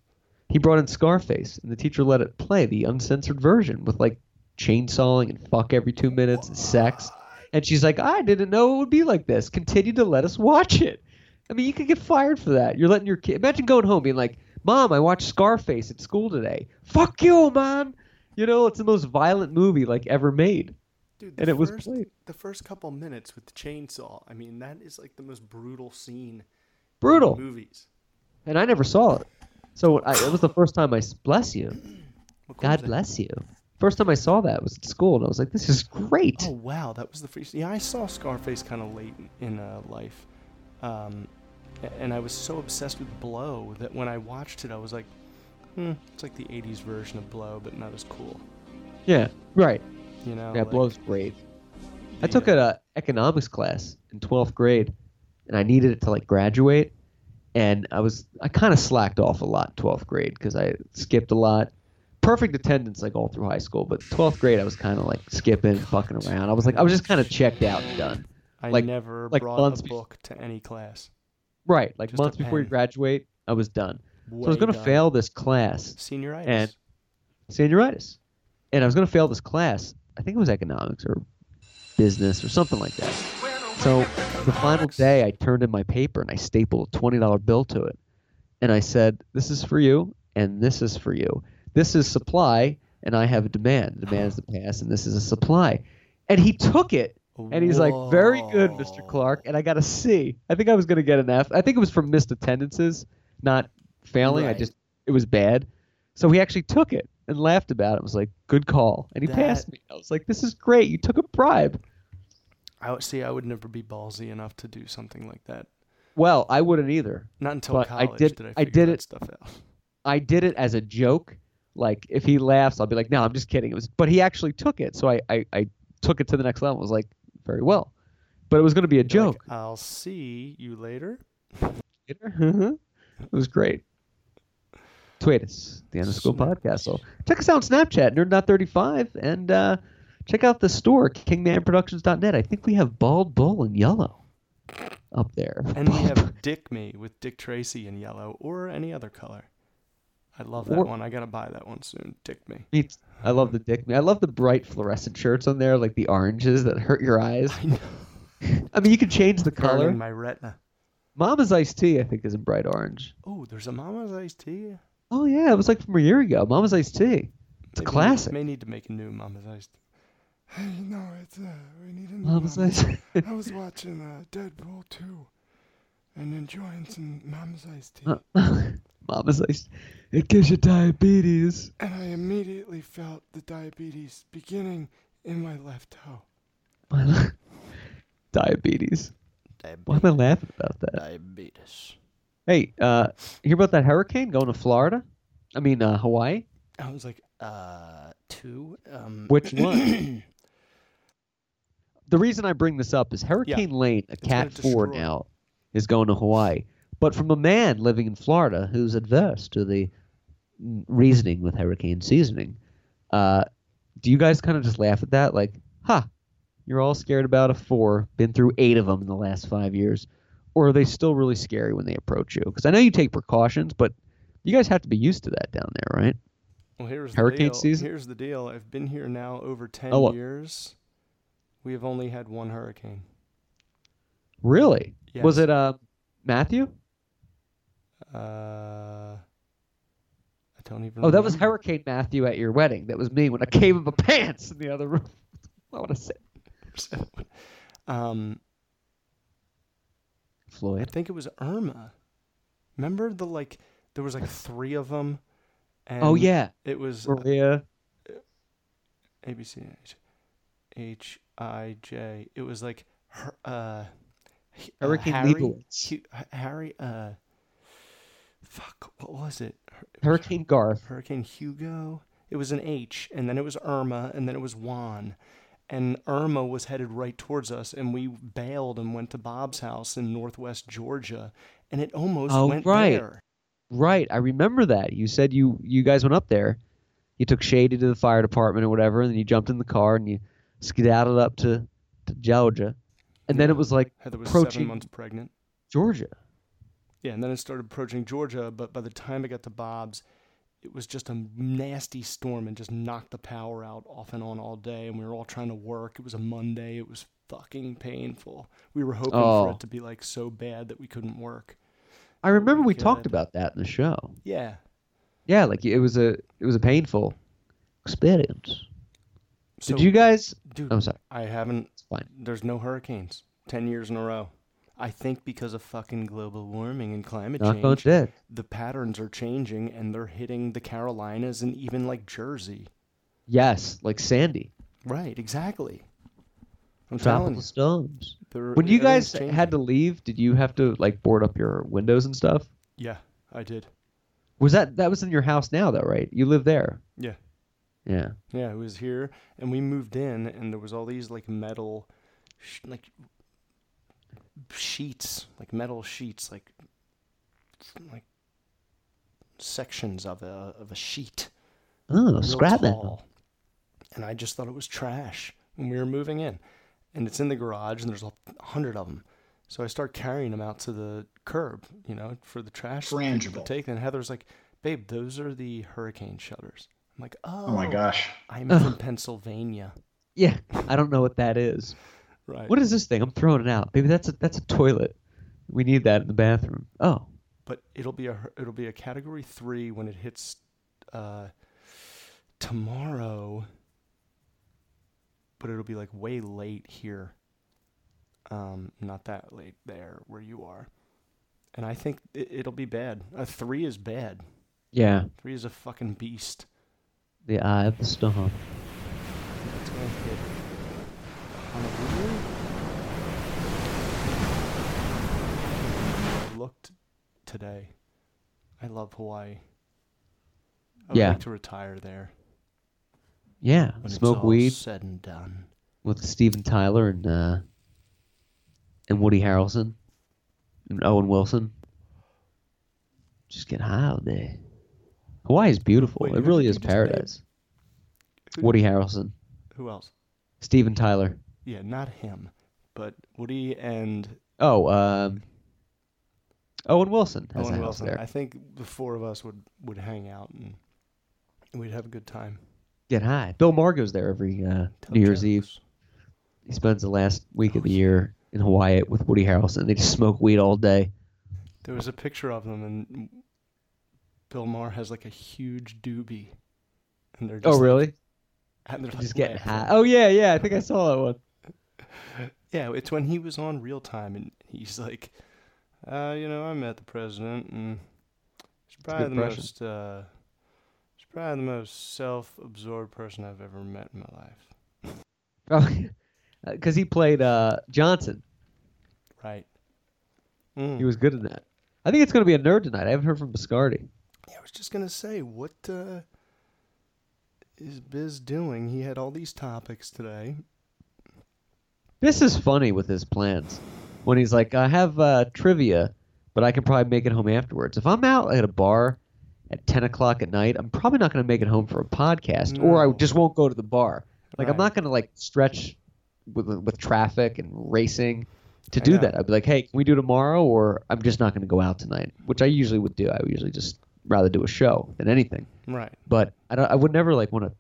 He brought in Scarface, and the teacher let it play the uncensored version with like chainsawing and fuck every two minutes and sex. And she's like, I didn't know it would be like this. Continue to let us watch it. I mean, you could get fired for that. You're letting your kid. Imagine going home being like, Mom, I watched Scarface at school today. Fuck you, man. You know, it's the most violent movie like ever made. Dude, And it was played. the first couple minutes with the chainsaw. I mean, that is like the most brutal scene. Brutal. In movies. And I never saw it. So I, it was the [sighs] first time I bless you. God bless you. First time I saw that was at school, and I was like, "This is great." Oh wow, that was the first. Yeah, I saw Scarface kind of late in- uh, life, um, and I was so obsessed with Blow that when I watched it, I was like, hmm, it's like the '80s version of Blow, but not as cool. Yeah, right. You know? Yeah, like- blows great. I took an uh, economics class in twelfth grade, and I needed it to like graduate, and I was I kind of slacked off a lot in twelfth grade because I skipped a lot. Perfect attendance like all through high school, but twelfth grade I was kind of like skipping, fucking around. I was like I was just kind of checked out and done. I like never like brought a be- book to any class. Right, like Just months before you graduate, I was done. so I was gonna done. fail this class. Senioritis. and senioritis. And I was going to fail this class. I think it was economics or business or something like that. So the final day, I turned in my paper and I stapled a twenty dollar bill to it, and I said, "This is for you, and this is for you. This is supply, and I have a demand. The demand is the pass, and this is a supply." And he took it, and he's like, "Very good, Mr. Clark." And I got a C. I think I was going to get an F. I think it was from missed attendances, not failing. I just it was bad. So he actually took it and laughed about it. Was like, "Good call," and he That- passed me. I was like, "This is great. You took a bribe." I would see. I would never be ballsy enough to do something like that. Well, I wouldn't either. Not until But college I did. I, I figure did that it. stuff out. I did it as a joke. Like if he laughs, I'll be like, "No, I'm just kidding." It was, but he actually took it, so I I, I took it to the next level. It was like very well, but it was going to be a You're like, joke. I'll see you later. Later, it was great. Tweet us, the End of School Podcast. So check us out on Snapchat, Nerd35, and uh, check out the store, KingmanProductions.net. I think we have Bald Bull in yellow up there. [laughs] And we have Dick Me with Dick Tracy in yellow or any other color. I love that Or- one. I gotta buy that one soon. Dick Me. Me t- I love the dick. Me. I love the bright fluorescent shirts on there, like the oranges that hurt your eyes. I know. [laughs] I mean, you can change the color. Burning my retina. Mama's iced tea, I think, is in bright orange. Oh, there's a Mama's iced tea. Oh yeah, it was like from a year ago. Mama's iced tea. It's a Maybe we classic. May need to make a new Mama's iced. Hey, no, it's uh, we need a new Mama's Ice. I was watching uh, Deadpool 2 and enjoying some Mama's Ice tea. [laughs] Mama's Ice. It gives you diabetes. And I immediately felt the diabetes beginning in my left toe. diabetes. Why am I laughing about that? Diabetes. Hey, uh, hear about that hurricane going to Florida? I mean, uh, Hawaii? I was like, uh, two? Um, Which [clears throat] one? The reason I bring this up is Hurricane Lane, a gonna Cat 4 now, is going to Hawaii. But from a man living in Florida who's adverse to the reasoning with hurricane seasoning, uh, do you guys kind of just laugh at that? Like, huh, you're all scared about a 4, been through eight of them in the last five years. Or are they still really scary when they approach you? Because I know you take precautions, but you guys have to be used to that down there, right? Well, here's Hurricane the deal. season? Here's the deal. I've been here now over 10 Oh, years. We have only had one hurricane. Really? Was it uh, Matthew? Uh, I don't even Oh, that was. Hurricane Matthew at your wedding. That was me when I came in my pants in the other room. [laughs] What would I say? [laughs] Um, I think it was Irma. Remember the like there was like three of them. And Oh, yeah. It was uh, Maria. A B C H H I J. It was like her, uh, uh, Hurricane Harry, Leibowitz. Harry. Uh, fuck. What was it? Hur- it was Hurricane Garth. Hurricane Hugo. It was an H, and then it was Irma, and then it was Juan. And Irma was headed right towards us, and we bailed and went to Bob's house in northwest Georgia, and it almost Oh, went right. there. Right. I remember that. You said you you guys went up there. You took Shady to the fire department or whatever, and then you jumped in the car and you skedaddled up to, to Georgia. And then it was like Heather was approaching seven months pregnant. Georgia. Yeah, and then it started approaching Georgia, but by the time it got to Bob's, it was just a nasty storm and just knocked the power out off and on all day. And we were all trying to work. It was a Monday. It was fucking painful. We were hoping for Oh. it to be like so bad that we couldn't work. I remember we God. talked uh, about that in the show. Yeah. Yeah, like it was a it was a painful experience. So, Did you guys? Dude, oh, I'm sorry. I haven't. It's fine. There's no hurricanes. Ten years in a row. I think because of fucking global warming and climate Knock change, dead. the patterns are changing and they're hitting the Carolinas and even like Jersey. Yes, like Sandy. Right, exactly. I'm telling Tropical you. storms. When you guys everything's had to leave, did you have to like board up your windows and stuff? Yeah, I did. Was that that was in your house now though, right? You live there. Yeah. Yeah. Yeah, it was here, and we moved in, and there was all these like metal, sh- like sheets, like metal sheets, like like sections of a of a sheet. Oh, scrap metal. And I just thought it was trash when we were moving in, and it's in the garage, and there's a hundred of them. So I start carrying them out to the curb, you know, for the trash people to take. And Heather's like, "Babe, those are the hurricane shutters." I'm like, "Oh, my gosh. I'm from Pennsylvania." Yeah, I don't know what that is. Right. What is this thing? I'm throwing it out. Maybe that's a that's a toilet. We need that in the bathroom. Oh, but it'll be a it'll be a category three when it hits uh, tomorrow. But it'll be like way late here. Um, not that late there where you are, and I think it, it'll be bad. A three is bad. yeah. Three is a fucking beast. The eye of the storm. It's going to hit Honolulu. I looked today. I love Hawaii. I would Yeah. like to retire there. Yeah. when Smoke weed said and done. with Steven Tyler and uh, and Woody Harrelson and Owen Wilson. Just get high all day. Hawaii is beautiful. Wait, it really is you just name? paradise. Who- Woody Harrelson, Who else? Steven Tyler. Yeah, not him, but Woody and Oh, um, Owen Wilson Owen Wilson. there. I think the four of us would would hang out and we'd have a good time. Get high. Bill Maher goes there every uh, New Year's. Eve. He spends the last week of the year in Hawaii with Woody Harrelson. They just smoke weed all day. There was a picture of them, and Bill Maher has like a huge doobie, and they're just Oh, really? [laughs] and they're Just like getting laughing. high. Oh yeah, yeah. I think I saw that one. [laughs] Yeah, it's when he was on real time and he's like, uh, you know, I met the president and he's probably the impression. most uh he's probably the most self absorbed person I've ever met in my life. [laughs] Oh, because he played uh, Johnson. Right. He Mm. was good in that. I think it's going to be a nerd tonight. I haven't heard from Biscardi. Yeah, I was just gonna say, what uh is Biz doing? He had all these topics today. This is funny with his plans. When he's like, I have uh, trivia, but I can probably make it home afterwards. If I'm out at a bar at 10 o'clock at night, I'm probably not going to make it home for a podcast, or I just won't go to the bar. Like, I'm not going to, like, stretch with, with traffic and racing to do that. I'd be like, hey, can we do tomorrow? Or I'm just not going to go out tonight, which I usually would do. I would usually just rather do a show than anything. Right. But I, don't, I would never, like, want to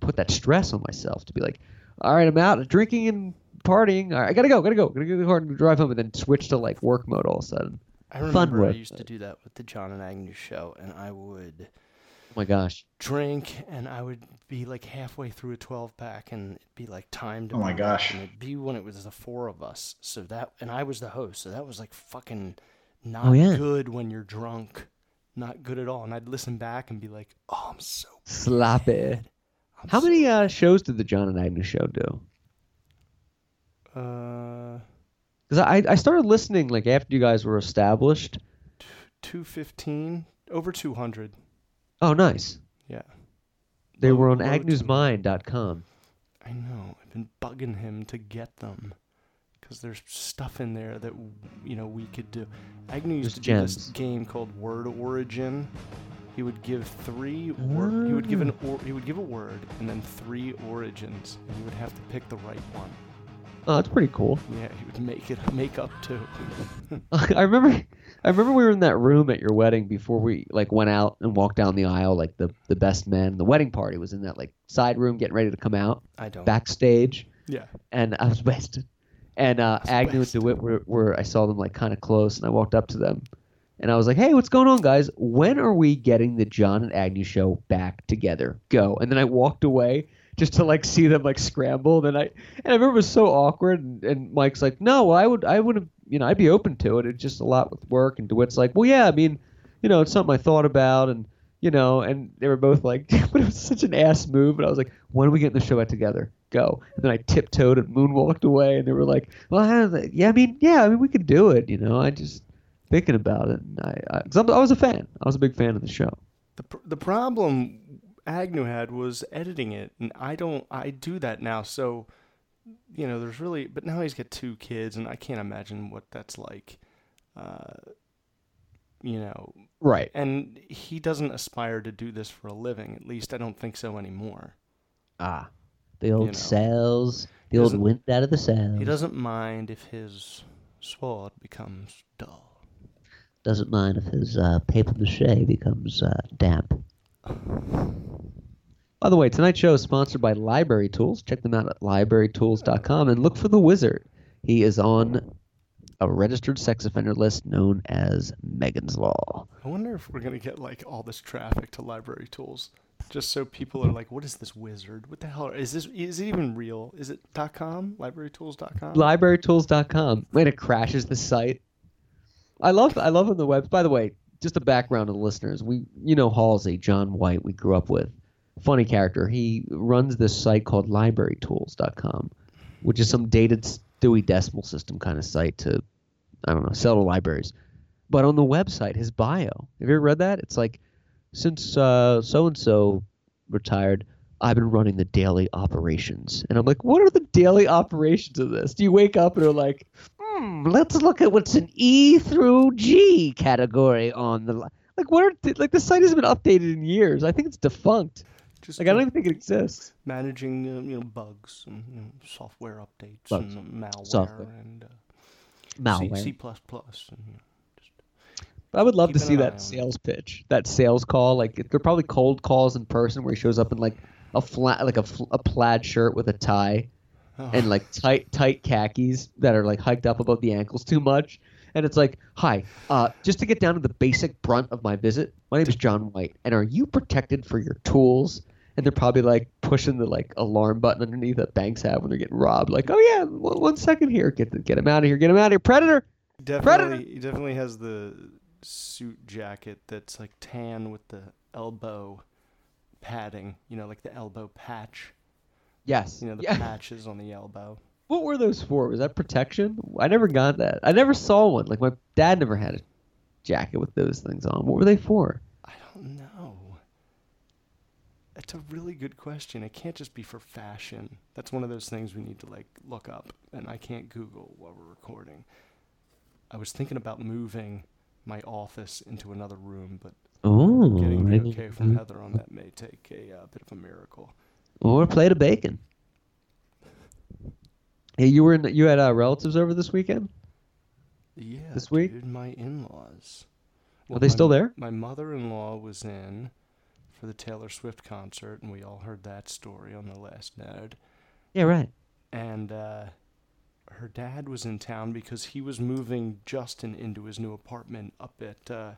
put that stress on myself to be like, all right, I'm out drinking and partying. All right, I gotta go, gotta go, gotta go to the car and drive home, and then switch to like work mode all of a sudden. I Fun remember I used to do that with the John and Agnew show, and I would Oh my gosh. drink, and I would be like halfway through a 12 pack, and it'd be like timed. Oh my gosh. And it'd be when it was the four of us. So that, and I was the host, so that was like fucking oh, not Oh, yeah. good when you're drunk. Not good at all. And I'd listen back and be like, oh, I'm so. Sloppy. I'm How so- many uh, shows did the John and Agnew's show do? Uh, Because I I started listening like after you guys were established. 215, over 200. Oh, nice. Yeah. They Low- were on agnewsmind.com. I know. I've been bugging him to get them because there's stuff in there that you know we could do. Agnew used to do this game called Word Origin. He would give three. Wor- he would give an. Or- he would give a word and then three origins, and you would have to pick the right one. Oh, that's pretty cool. Yeah, he would make it [laughs] make up too. [laughs] I remember I remember we were in that room at your wedding before we like went out and walked down the aisle like the the best man. The wedding party was in that like side room getting ready to come out I don't. backstage. Yeah. and I was [laughs] wasted. And uh, Agnew and. DeWitt were, were I saw them like kind of close, and I walked up to them, and I was like, "Hey, what's going on, guys? When are we getting the John and Agnew show back together? Go!" And then I walked away just to like see them like scramble. And I and I remember it was so awkward. And, and Mike's like, "No, well, I would I would have you know I'd be open to it. It's just a lot with work." And DeWitt's like, "Well, yeah, I mean, you know, it's something I thought about and." You know, and they were both like, [laughs] but it was such an ass move. And I was like, when are we getting the show back together? Go. And then I tiptoed and moonwalked away. And they were like, well, yeah, I mean, yeah, I mean, we could do it. You know, I just thinking about it. And I, I, cause I was a fan. I was a big fan of the show. The pr- the problem Agnew had was editing it, and I don't. I do that now, so you know, there's really. But now he's got two kids, and I can't imagine what that's like. Uh, you know, Right. and he doesn't aspire to do this for a living. At least I don't think so anymore. Ah, the old know. cells, the old wind out of the cells. He doesn't mind if his sword becomes dull. doesn't mind if his uh, paper mache becomes uh, damp. By the way, tonight's show is sponsored by Library Tools. Check them out at librarytools.com and look for the wizard. He is on a registered sex offender list known as Megan's Law. I wonder if we're gonna get like all this traffic to library tools, just so people are like, "What is this wizard? What the hell is this? Is it even real? Is it .com? Librarytools.com? Librarytools.com. When it crashes the site. I love I love on the web. By the way, just a background to the listeners. We you know Halsey, John White, we grew up with. Funny character. He runs this site called librarytools.com, which is some dated Dewey Decimal System kind of site to I don't know, sell to libraries. But on the website, his bio, have you ever read that? It's like, since so and so retired, I've been running the daily operations. And I'm like, what are the daily operations of this? Do you wake up and are like, hmm, let's look at what's an E through G category on the li-" like what are like the site hasn't been updated in years. I think it's defunct. Just Like I don't even think it exists. managing uh, you know bugs and you know, software updates Bugs. and malware Software. and uh, Malware. C, C++. plus plus. And, you know, I would love to see that sales pitch, that sales call. Like they're probably cold calls in person where he shows up in like a flat, like a, a plaid shirt with a tie, oh, and like tight tight khakis that are like hiked up above the ankles too much. And it's like, hi, uh, just to get down to the basic brunt of my visit, my name is John White, and are you protected for your tools? and they're probably like pushing the like alarm button underneath that banks have when they're getting robbed. Like, oh yeah, one, one second here, get the, get him out of here, get him out of here, predator. Definitely, he definitely has the suit jacket that's like tan with the elbow padding. You know, like the elbow patch. Yes. You know, the yeah. [laughs] patches on the elbow. What were those for? Was that protection? I never got that. I never saw one. Like my dad never had a jacket with those things on. What were they for? I don't know. It's a really good question. It can't just be for fashion. That's one of those things we need to like look up, and I can't Google while we're recording. I was thinking about moving my office into another room, but Oh, getting the okay from Heather on that may take a uh, bit of a miracle. or a plate of bacon. Hey, you were in. You had uh, relatives over this weekend. Yeah, This week? dude, my in-laws. Are they my- still there? My mother-in-law was in for the Taylor Swift concert, and we all heard that story on the last node. Yeah, right. and uh, her dad was in town because he was moving Justin into his new apartment up at uh,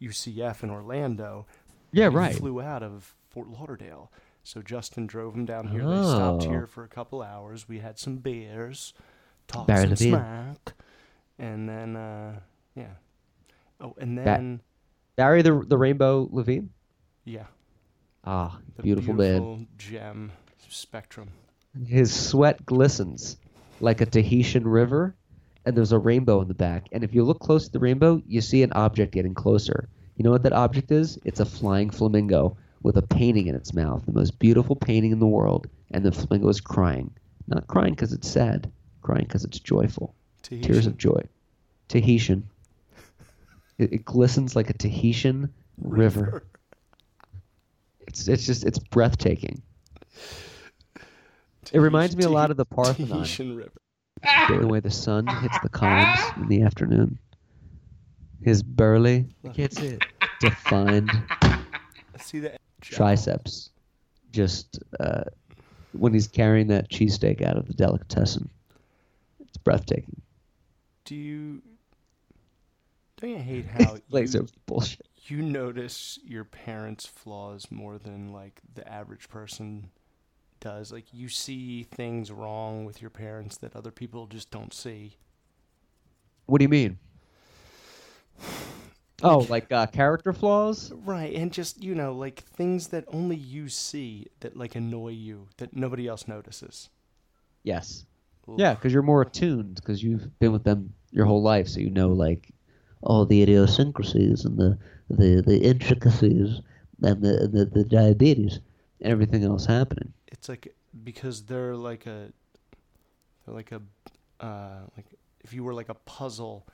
UCF in Orlando. Yeah, He right. Flew out of Fort Lauderdale, so Justin drove him down here. They stopped Oh. here for a couple hours. We had some beers, talked Barry some smack, and then uh, yeah. Oh, and Ba- then Barry the the Rainbow Levine. yeah, Ah, the beautiful, man. beautiful gem spectrum. His sweat glistens like a Tahitian river, and there's a rainbow in the back. And if you look close to the rainbow, you see an object getting closer. You know what that object is? It's a flying flamingo with a painting in its mouth, the most beautiful painting in the world. And the flamingo is crying. Not crying because it's sad, crying because it's joyful. Tears of joy. Tahitian. It, it glistens like a Tahitian river. It's it's just it's breathtaking. It reminds me a lot of the Parthenon. [laughs] The way the sun hits the columns [laughs] in the afternoon. His burly, I can't say it, defined [laughs] See that triceps, just uh, when he's carrying that cheesesteak out of the delicatessen. It's breathtaking. Do you don't you hate how you, bullshit. you notice your parents' flaws more than like the average person does? Like you see things wrong with your parents that other people just don't see. What do you mean? [sighs] Oh, like uh, character flaws? Right, and just you know, like things that only you see that like annoy you that nobody else notices. Yes. Oof. Yeah, because you're more attuned because you've been with them your whole life, so you know like all the idiosyncrasies and the the, the intricacies and the, the the diabetes everything else happening. It's like because they're like a they're like a uh like if you were like a puzzle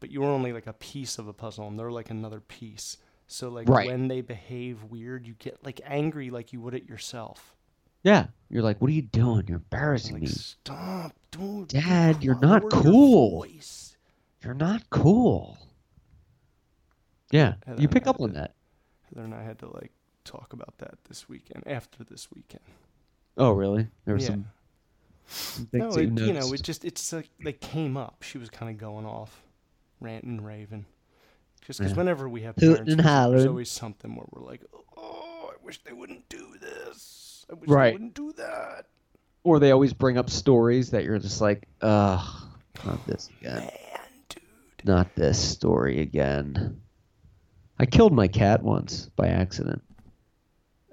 but you were only like a piece of a puzzle and they're like another piece. So like Right. when they behave weird, you get like angry like you would at yourself. Yeah, you're like, what are you doing? You're embarrassing Like me, stop, don't Dad. You're not cool. voice." You're not cool. Yeah, And you pick up on that. Heather and I had to like talk about that this weekend after this weekend. Oh, really? There were Yeah. some, some No, you it, you know, it just it's like they came up. She was kind of going off, ranting raving. Just because Yeah. whenever we have parents, there's always something where we're like, "Oh, I wish they wouldn't do this. I wish Right. they wouldn't do that." Or they always bring up stories that you're just like, ugh, not this again. Man, dude. Not this story again. I killed my cat once by accident.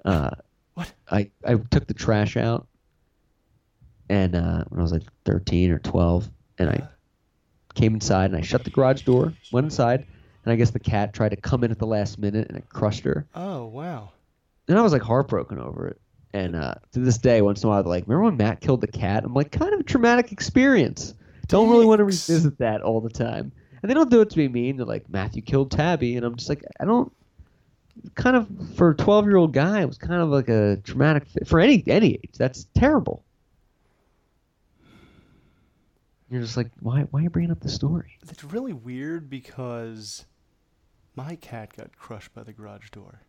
Uh, What? I, I took the trash out, and uh, when I was like 13 or 12, and I came inside and I shut the garage door, went inside, and I guess the cat tried to come in at the last minute and it crushed her. Oh wow. And I was like heartbroken over it. And uh, to this day, once in a while, they're like, remember when Matt killed the cat? I'm like, kind of a traumatic experience. Don't really want to revisit that all the time. And they don't do it to be mean. They're like, Matthew killed Tabby. And I'm just like, I don't. Kind of for a 12 year old guy, it was kind of like a traumatic for any any age. That's terrible. You're just like, why why are you bringing up the story? It's really weird because my cat got crushed by the garage door.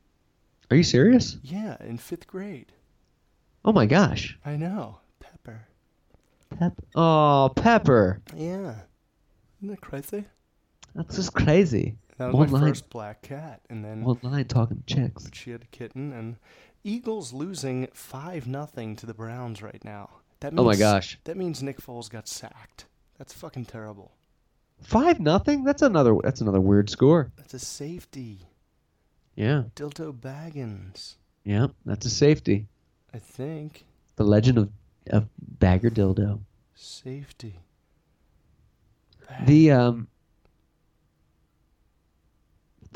Are you serious? Yeah, in fifth grade. Oh my gosh, I know. Pepper. Pep. Oh, Pepper. Yeah. Isn't that crazy? That's just crazy. That was One my first black cat, and then One line talking chicks. She had a kitten, and Eagles losing five nothing to the Browns right now. That Oh my gosh. That means Nick Foles got sacked. That's fucking terrible. Five nothing. That's another. That's another weird score. That's a safety. Yeah. Dilto Baggins, Yeah. That's a safety. I think. The legend of of Bagger Dildo. Safety. The um.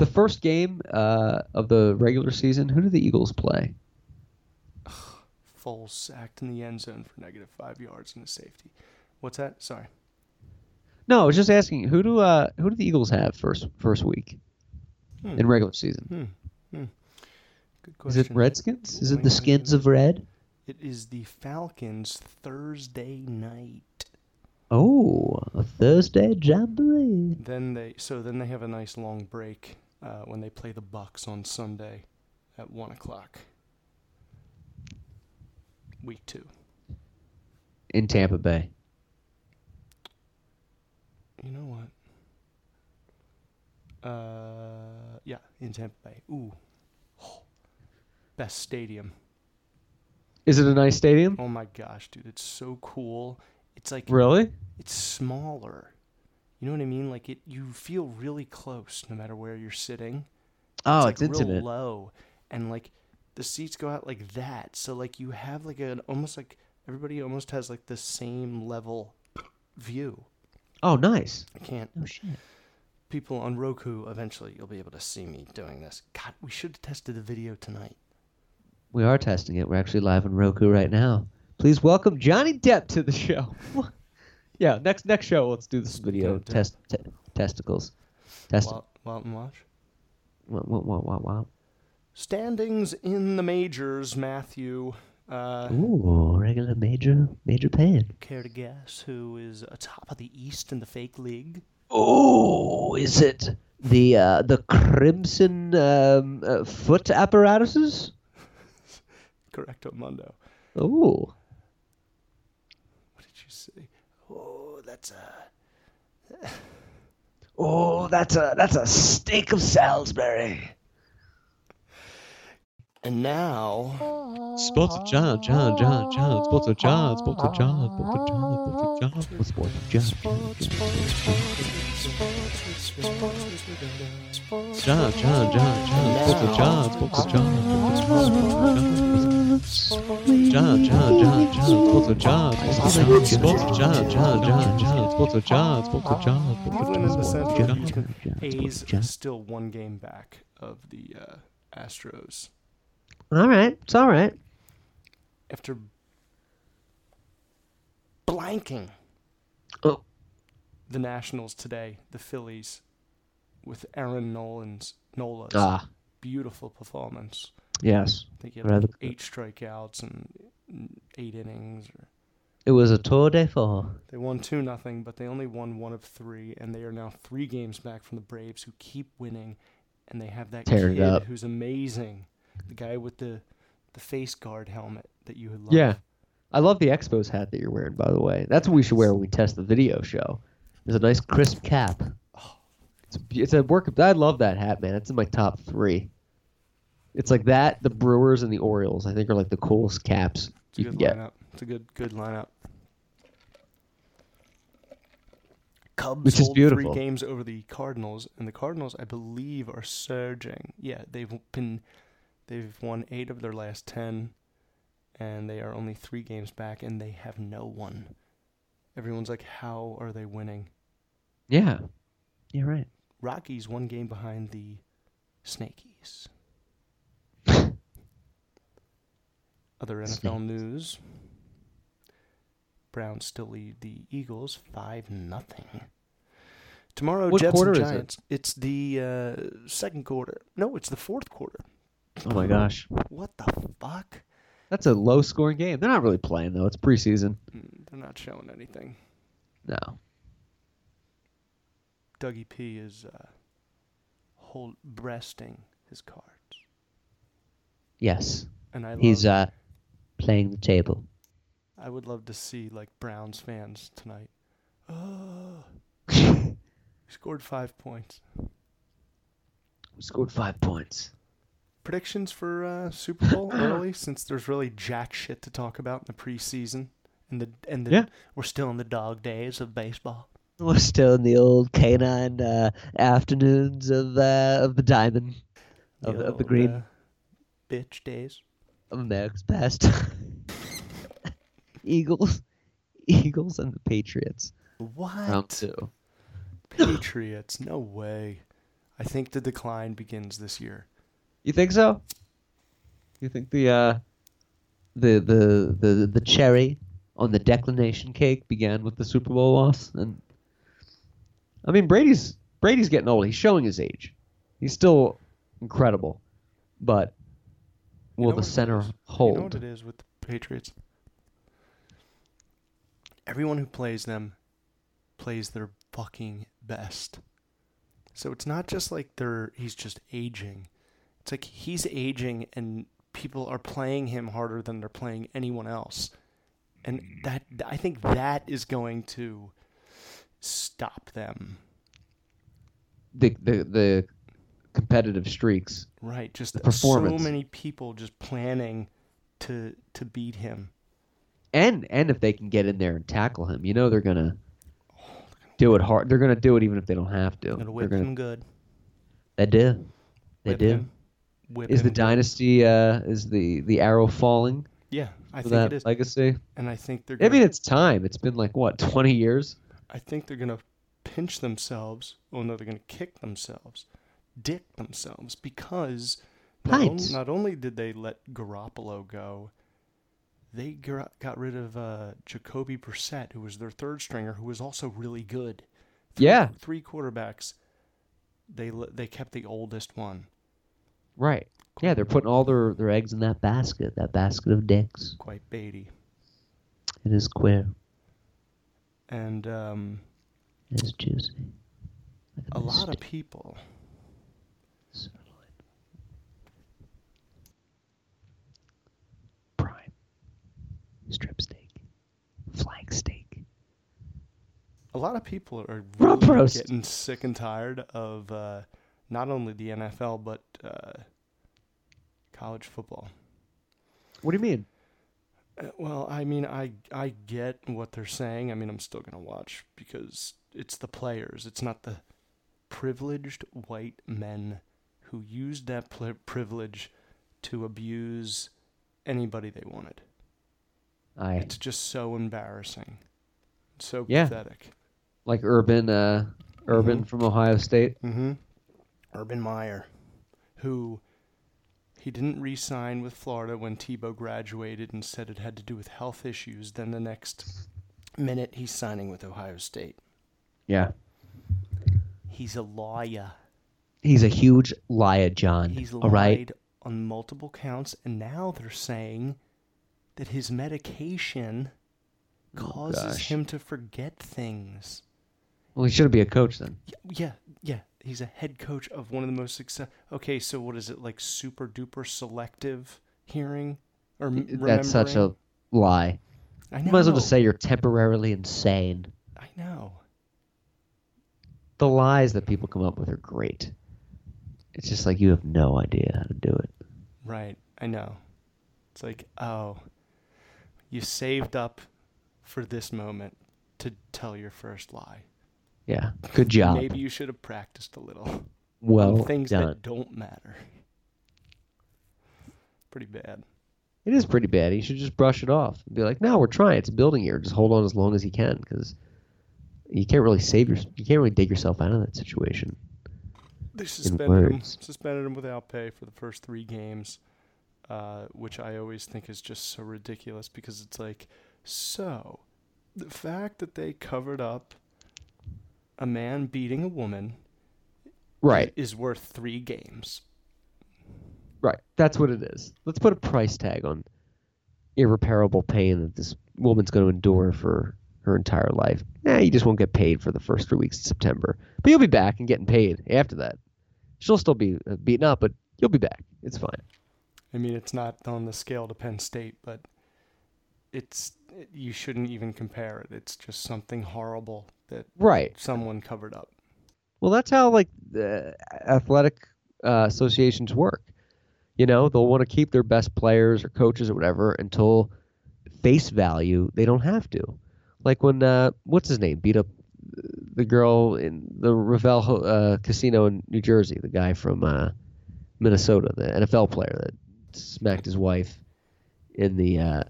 The first game uh, of the regular season, who did the Eagles play? [sighs] Foles sacked in the end zone for negative five yards and a safety. What's that? Sorry. No, I was just asking who do uh who do the Eagles have first first week Hmm. in regular season? Hmm. Hmm. Good Is it. Redskins? Is it the Skins of Red? It is the Falcons Thursday night. Oh, a Thursday jamboree. Then they so then they have a nice long break uh, when they play the Bucks on Sunday at one o'clock. Week two. in Tampa Bay. You know what? Uh, yeah, in Tampa Bay. Ooh, [sighs] best stadium. Is it a nice stadium? Oh my gosh, dude, it's so cool. It's like Really? it's smaller. You know what I mean? Like it, you feel really close no matter where you're sitting. Oh, it's, it's like real intimate. low, and like the seats go out like that. So like you have like an almost like everybody almost has like the same level view. Oh, nice. I can't. Oh shit. People on Roku, eventually you'll be able to see me doing this. God, we should have tested the video tonight. We are testing it. We're actually live on Roku right now. Please welcome Johnny Depp to the show. [laughs] yeah, next next show let's do this video test te- testicles. Test. Wal- Walton Wash. Wow, wow, wow, wow, wow. Standings in the majors, Matthew. Uh, Ooh, regular major major pan. care to guess who is atop of the East in the fake league? Oh, is it the uh, the crimson um, uh, foot apparatuses? [laughs] Correcto Mundo. Oh, What did you say? Oh, that's a. oh, that's a that's a steak of Salisbury. And now, Sports of John, John, John, John. Sports of John, Sports of John, Sports of John, Sports of John, Sports of John. John, John, John, John. Sports of John, Sports of John. Sports of John, Sports of John, Sports of Sports of Sports of A's Sports of John. still one game back of the uh, Astros All right, it's all right. after blanking Oh. the Nationals today. The Phillies with Aaron Nolan's Nola's Ah, beautiful performance. Yes. I think he had like eight strikeouts and eight innings. Or It was a tour de force. They won two nothing, but they only won one of three, and they are now three games back from the Braves, who keep winning, and they have that it kid who's amazing, the guy with the the face guard helmet that you would love. Yeah. I love the Expos hat that you're wearing, by the way. That's what we should wear when we test the video show. There's a nice crisp cap. Oh. It's a, it's a work. I love that hat, man. It's in my top three. It's like that, the Brewers, and the Orioles. I think are like the coolest caps it's you can get. lineup. It's a good good lineup. Cubs Which is hold beautiful. three games over the Cardinals, and the Cardinals, I believe, are surging. Yeah, they've been they've won eight of their last ten, and they are only three games back, and they have no one. Everyone's like, how are they winning? Yeah, you're right. Rockies one game behind the Snakies. Other NFL news. Browns still lead the Eagles five nothing. Tomorrow, What Jets quarter and is it? Giants. It's the uh, second quarter. No, it's the fourth quarter. Oh my gosh, What the fuck? that's a low-scoring game. They're not really playing though. It's preseason. Mm, They're not showing anything. No. Dougie P is uh, hold breasting his cards, Yes, and I love. he's uh playing the table. I would love to see like Browns fans tonight. [laughs] Oh, scored five points. Scored five points. predictions for uh, Super Bowl [coughs] early, since there's really jack shit to talk about in the preseason, and the and the Yeah. we're still in the dog days of baseball. We're still in the old canine uh, afternoons of uh, of the diamond of, the- of the green uh, bitch days. of America's best. [laughs] Eagles, [laughs] Eagles, and the Patriots. What? Round two. Patriots? No way. I think the decline begins this year. You think so? You think the uh, the the the the cherry on the declination cake began with the Super Bowl loss? And I mean, Brady's Brady's getting old. He's showing his age. He's still incredible, but You will know the center is? You hold? know what it is with the Patriots? Everyone who plays them plays their fucking best. So it's not just like they're he's just aging. It's like he's aging and people are playing him harder than they're playing anyone else. And that I think that is going to stop them. the the the competitive streaks. Right, just The performance. so many people just planning to to beat him. And and if they can get in there and tackle him, you know they're gonna do it hard. They're gonna do it even if they don't have to. Gonna They're whip gonna, him good. They do. They Whip do. him. Whip Is the good. dynasty uh is the the arrow falling Yeah, I think that it is. legacy? and I think they're. Gonna, I mean, it's time. It's been like what twenty years. I think they're gonna pinch themselves. Oh no, they're gonna kick themselves, dick themselves because not, on- not only did they let Garoppolo go, they got got rid of uh, Jacoby Brissett, who was their third stringer, who was also really good. Three, Yeah. three quarterbacks. They they kept the oldest one. Right. Yeah, they're putting all their, their eggs in that basket, that basket of dicks. Quite Beatty. It is queer. And um, It is juicy. A lot of people. Strip steak. Flank steak. a lot of people are really getting sick and tired of uh, not only the NFL but uh, college football. What do you mean? Uh, Well, I mean, I I get what they're saying. I mean, I'm still gonna watch because it's the players. It's not the privileged white men who used that pl- privilege to abuse anybody they wanted. I It's just so embarrassing, so Yeah. pathetic. like Urban uh Urban Mhm. from Ohio State. Mm-hmm. Urban Meyer, who he didn't re-sign with Florida when Tebow graduated and said it had to do with health issues. Then the next minute he's signing with Ohio State. Yeah. He's a liar. He's a huge liar, John. He's lied all right. on multiple counts, and now they're saying that his medication causes gosh. him to forget things. Well, he shouldn't be a coach then. Yeah, yeah. He's a head coach of one of the most success. Okay, so what is it like? Super duper selective hearing or That's such a lie. I You might as well just say you're temporarily insane. I know. The lies that people come up with are great. It's just like you have no idea how to do it. Right. I know. It's like, oh, you saved up for this moment to tell your first lie. Yeah. Good job. Maybe you should have practiced a little. well things done. that don't matter. Pretty bad. It is pretty bad. He should just brush it off and be like, "No, we're trying. It's a building year. Just hold on as long as you can, because you can't really save your, you can't really dig yourself out of that situation." They suspended him. Suspended him without pay for the first three games, uh, which I always think is just so ridiculous because it's like, so, the fact that they covered up a man beating a woman Right. is worth three games. Right. That's what it is. Let's put a price tag on irreparable pain that this woman's going to endure for her entire life. Nah, you just won't get paid for the first three weeks of September, but you'll be back and getting paid after that. She'll still be uh, beaten up, but you'll be back. It's fine. I mean, it's not on the scale to Penn State, but it's it, you shouldn't even compare it. It's just something horrible that Right. someone covered up. Well, that's how like the athletic uh, associations work. You know, they'll want to keep their best players or coaches or whatever until face value they don't have to. Like when uh, what's his name beat up the girl in the Revel uh, casino in New Jersey, the guy from uh, Minnesota, the NFL player that smacked his wife in the uh,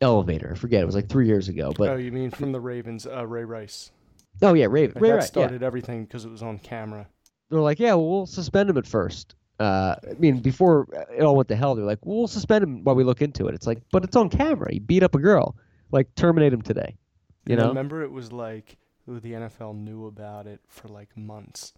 elevator. I forget. It was like three years ago. But oh, you mean from the Ravens, uh, Ray Rice? oh yeah, Ray, Like, Ray that Rice, yeah. started everything because it was on camera. they're like, yeah, well, we'll suspend him at first. Uh, I mean, before it all went to hell, they're like, well, we'll suspend him while we look into it. It's like, but it's on camera. He beat up a girl. Like, terminate him today. You And I know? remember it was like, ooh, the NFL knew about it for like months,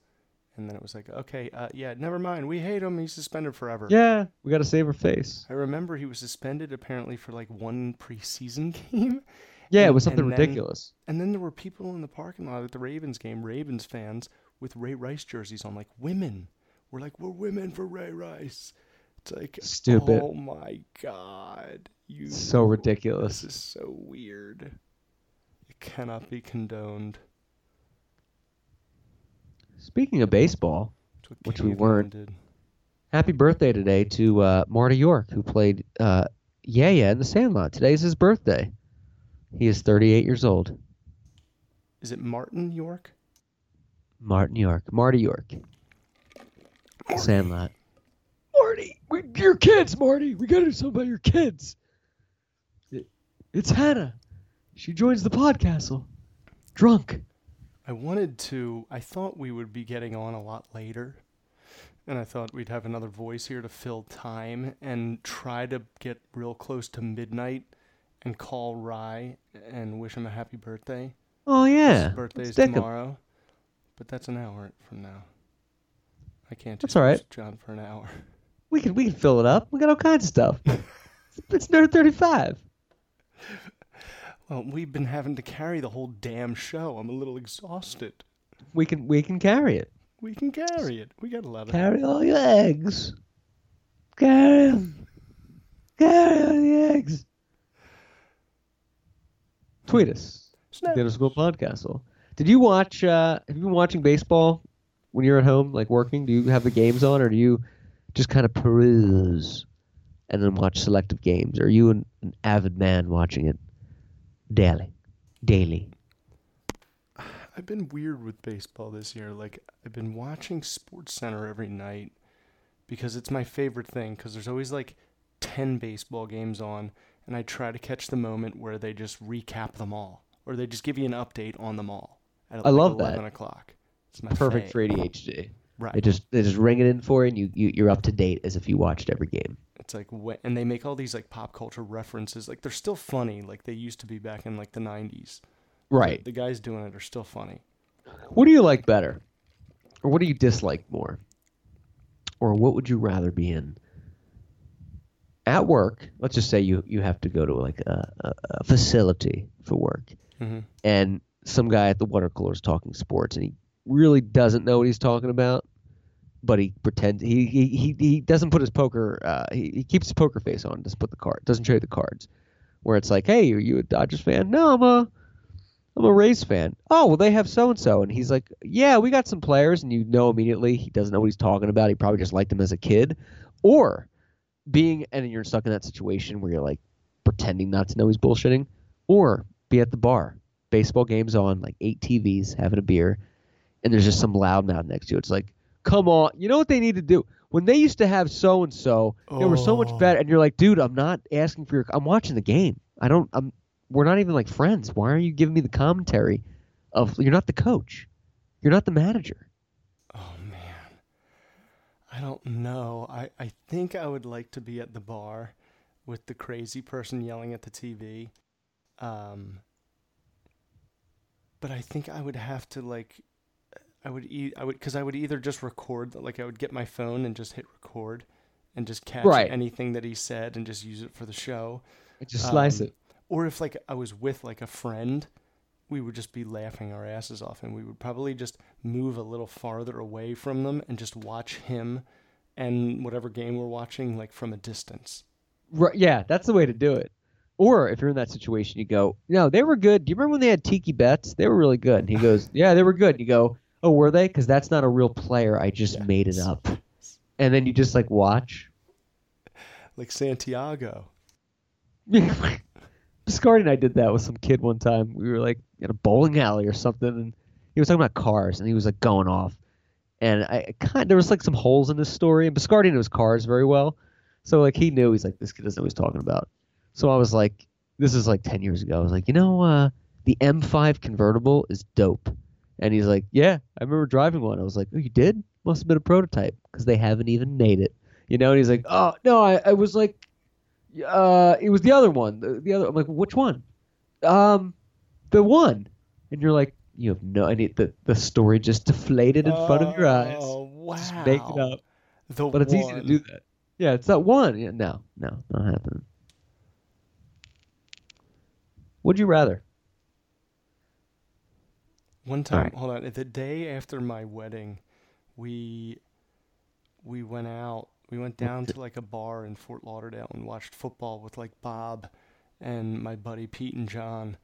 and then it was like, okay, uh, yeah, never mind, we hate him. He's suspended forever. Yeah, we got to save her face. I remember he was suspended apparently for like one preseason [laughs] game. Yeah, it was something and then- ridiculous. and then there were people in the parking lot at the Ravens game, Ravens fans with Ray Rice jerseys on, like women. We're like, we're women for Ray Rice. It's like, Stupid. Oh my god, you. So ridiculous. This is so weird. It cannot be condoned. Speaking of baseball, Which we weren't. Did. happy birthday today to uh, Marty York, who played uh, Yeah-Yeah in The Sandlot. Today's his birthday. He is 38 years old. Is it Martin York? Martin York. Marty York. Sandlot. Marty, we, your kids, Marty. We gotta do something about your kids. It- it's Hannah. She joins the podcastle. Drunk. I wanted to. I thought we would be getting on a lot later, and I thought we'd have another voice here to fill time and try to get real close to midnight and call Rye and wish him a happy birthday. Oh yeah. His birthday's tomorrow, but that's an hour from now. I can't That's just all right. John for an hour. We can we can fill it up. We got all kinds of stuff. [laughs] it's nerd 35. Well, we've been having to carry the whole damn show. I'm a little exhausted. We can we can carry it. We can carry it. We got a lot of. Carry all your eggs. Carry 'em. Carry all your eggs. Tweet us. Snap. The Underscore Podcastle. Did you watch? Uh, have you been watching baseball when you're at home, like working? Do you have the games on, or do you just kind of peruse and then watch selective games? Are you an, an avid man watching it daily? Daily. I've been weird with baseball this year. Like I've been watching Sports Center every night because it's my favorite thing. Because there's always like ten baseball games on, and I try to catch the moment where they just recap them all, or they just give you an update on them all. At I like love that. Eleven o'clock. It's my Perfect fave. for ADHD. Right. They just they just ring it in for you, and you, you you're up to date as if you watched every game. It's like wh- and they make all these like pop culture references. Like they're still funny, like they used to be back in like the '90s. Right. The guys doing it are still funny. What do you like better, or what do you dislike more, or what would you rather be in? At work, let's just say you you have to go to like a, a, a facility for work, hmm and some guy at the water cooler is talking sports, and he really doesn't know what he's talking about, but he pretends he he he, he doesn't put his poker uh, he, he keeps his poker face on, doesn't put the card, doesn't show you the cards, where it's like, hey, are you a Dodgers fan? No, I'm a I'm a Rays fan. Oh, well, they have so and so, and he's like, yeah, we got some players, and you know immediately he doesn't know what he's talking about. He probably just liked them as a kid, or being and you're stuck in that situation where you're like pretending not to know he's bullshitting, or be at the bar, baseball games on, like eight TVs, having a beer, and there's just some loudmouth next to you. It's like, come on, you know what they need to do? When they used to have so and so, they were so much better, and you're like, dude, I'm not asking for your, I'm watching the game. I don't, I'm, we're not even like friends. Why are you giving me the commentary of you're not the coach, you're not the manager? Oh man. I don't know. I, I think I would like to be at the bar with the crazy person yelling at the TV. Um but I think I would have to like I would e- I would cuz I would either just record like I would get my phone and just hit record and just catch Right. anything that he said and just use it for the show. Just slice Um, it. Or if like I was with like a friend, we would just be laughing our asses off and we would probably just move a little farther away from them and just watch him and whatever game we're watching like from a distance. Right, yeah, that's the way to do it. Or if you're in that situation, you go, no, they were good. Do you remember when they had Tiki Bets? They were really good. And he goes, yeah, they were good. And you go, oh, were they? Because that's not a real player. I just made it up. And then you just like watch like Santiago. [laughs] Biscardi and I did that with some kid one time. We were like in a bowling alley or something, and he was talking about cars, and he was like going off. And I kind there was like some holes in his story, and Biscardi knows cars very well, so like he knew he's like this kid doesn't know what he's talking about. So I was like, this is like ten years ago. I was like, you know, uh, the M5 convertible is dope. And he's like, yeah, I remember driving one. I was like, oh, you did? Must have been a prototype because they haven't even made it. You know? And he's like, oh no, I, I was like, uh, it was the other one. The, the other. I'm like, which one? Um, the one. And you're like, you have no. It, the the story just deflated in front of your eyes. Oh wow! Just make it up. The But it's easy to do that. Yeah, it's that one. Yeah, no, no, not happening. Would you rather? One time, right. hold on. The day after my wedding, we we went out. We went down to like a bar in Fort Lauderdale and watched football with like Bob and my buddy Pete and John.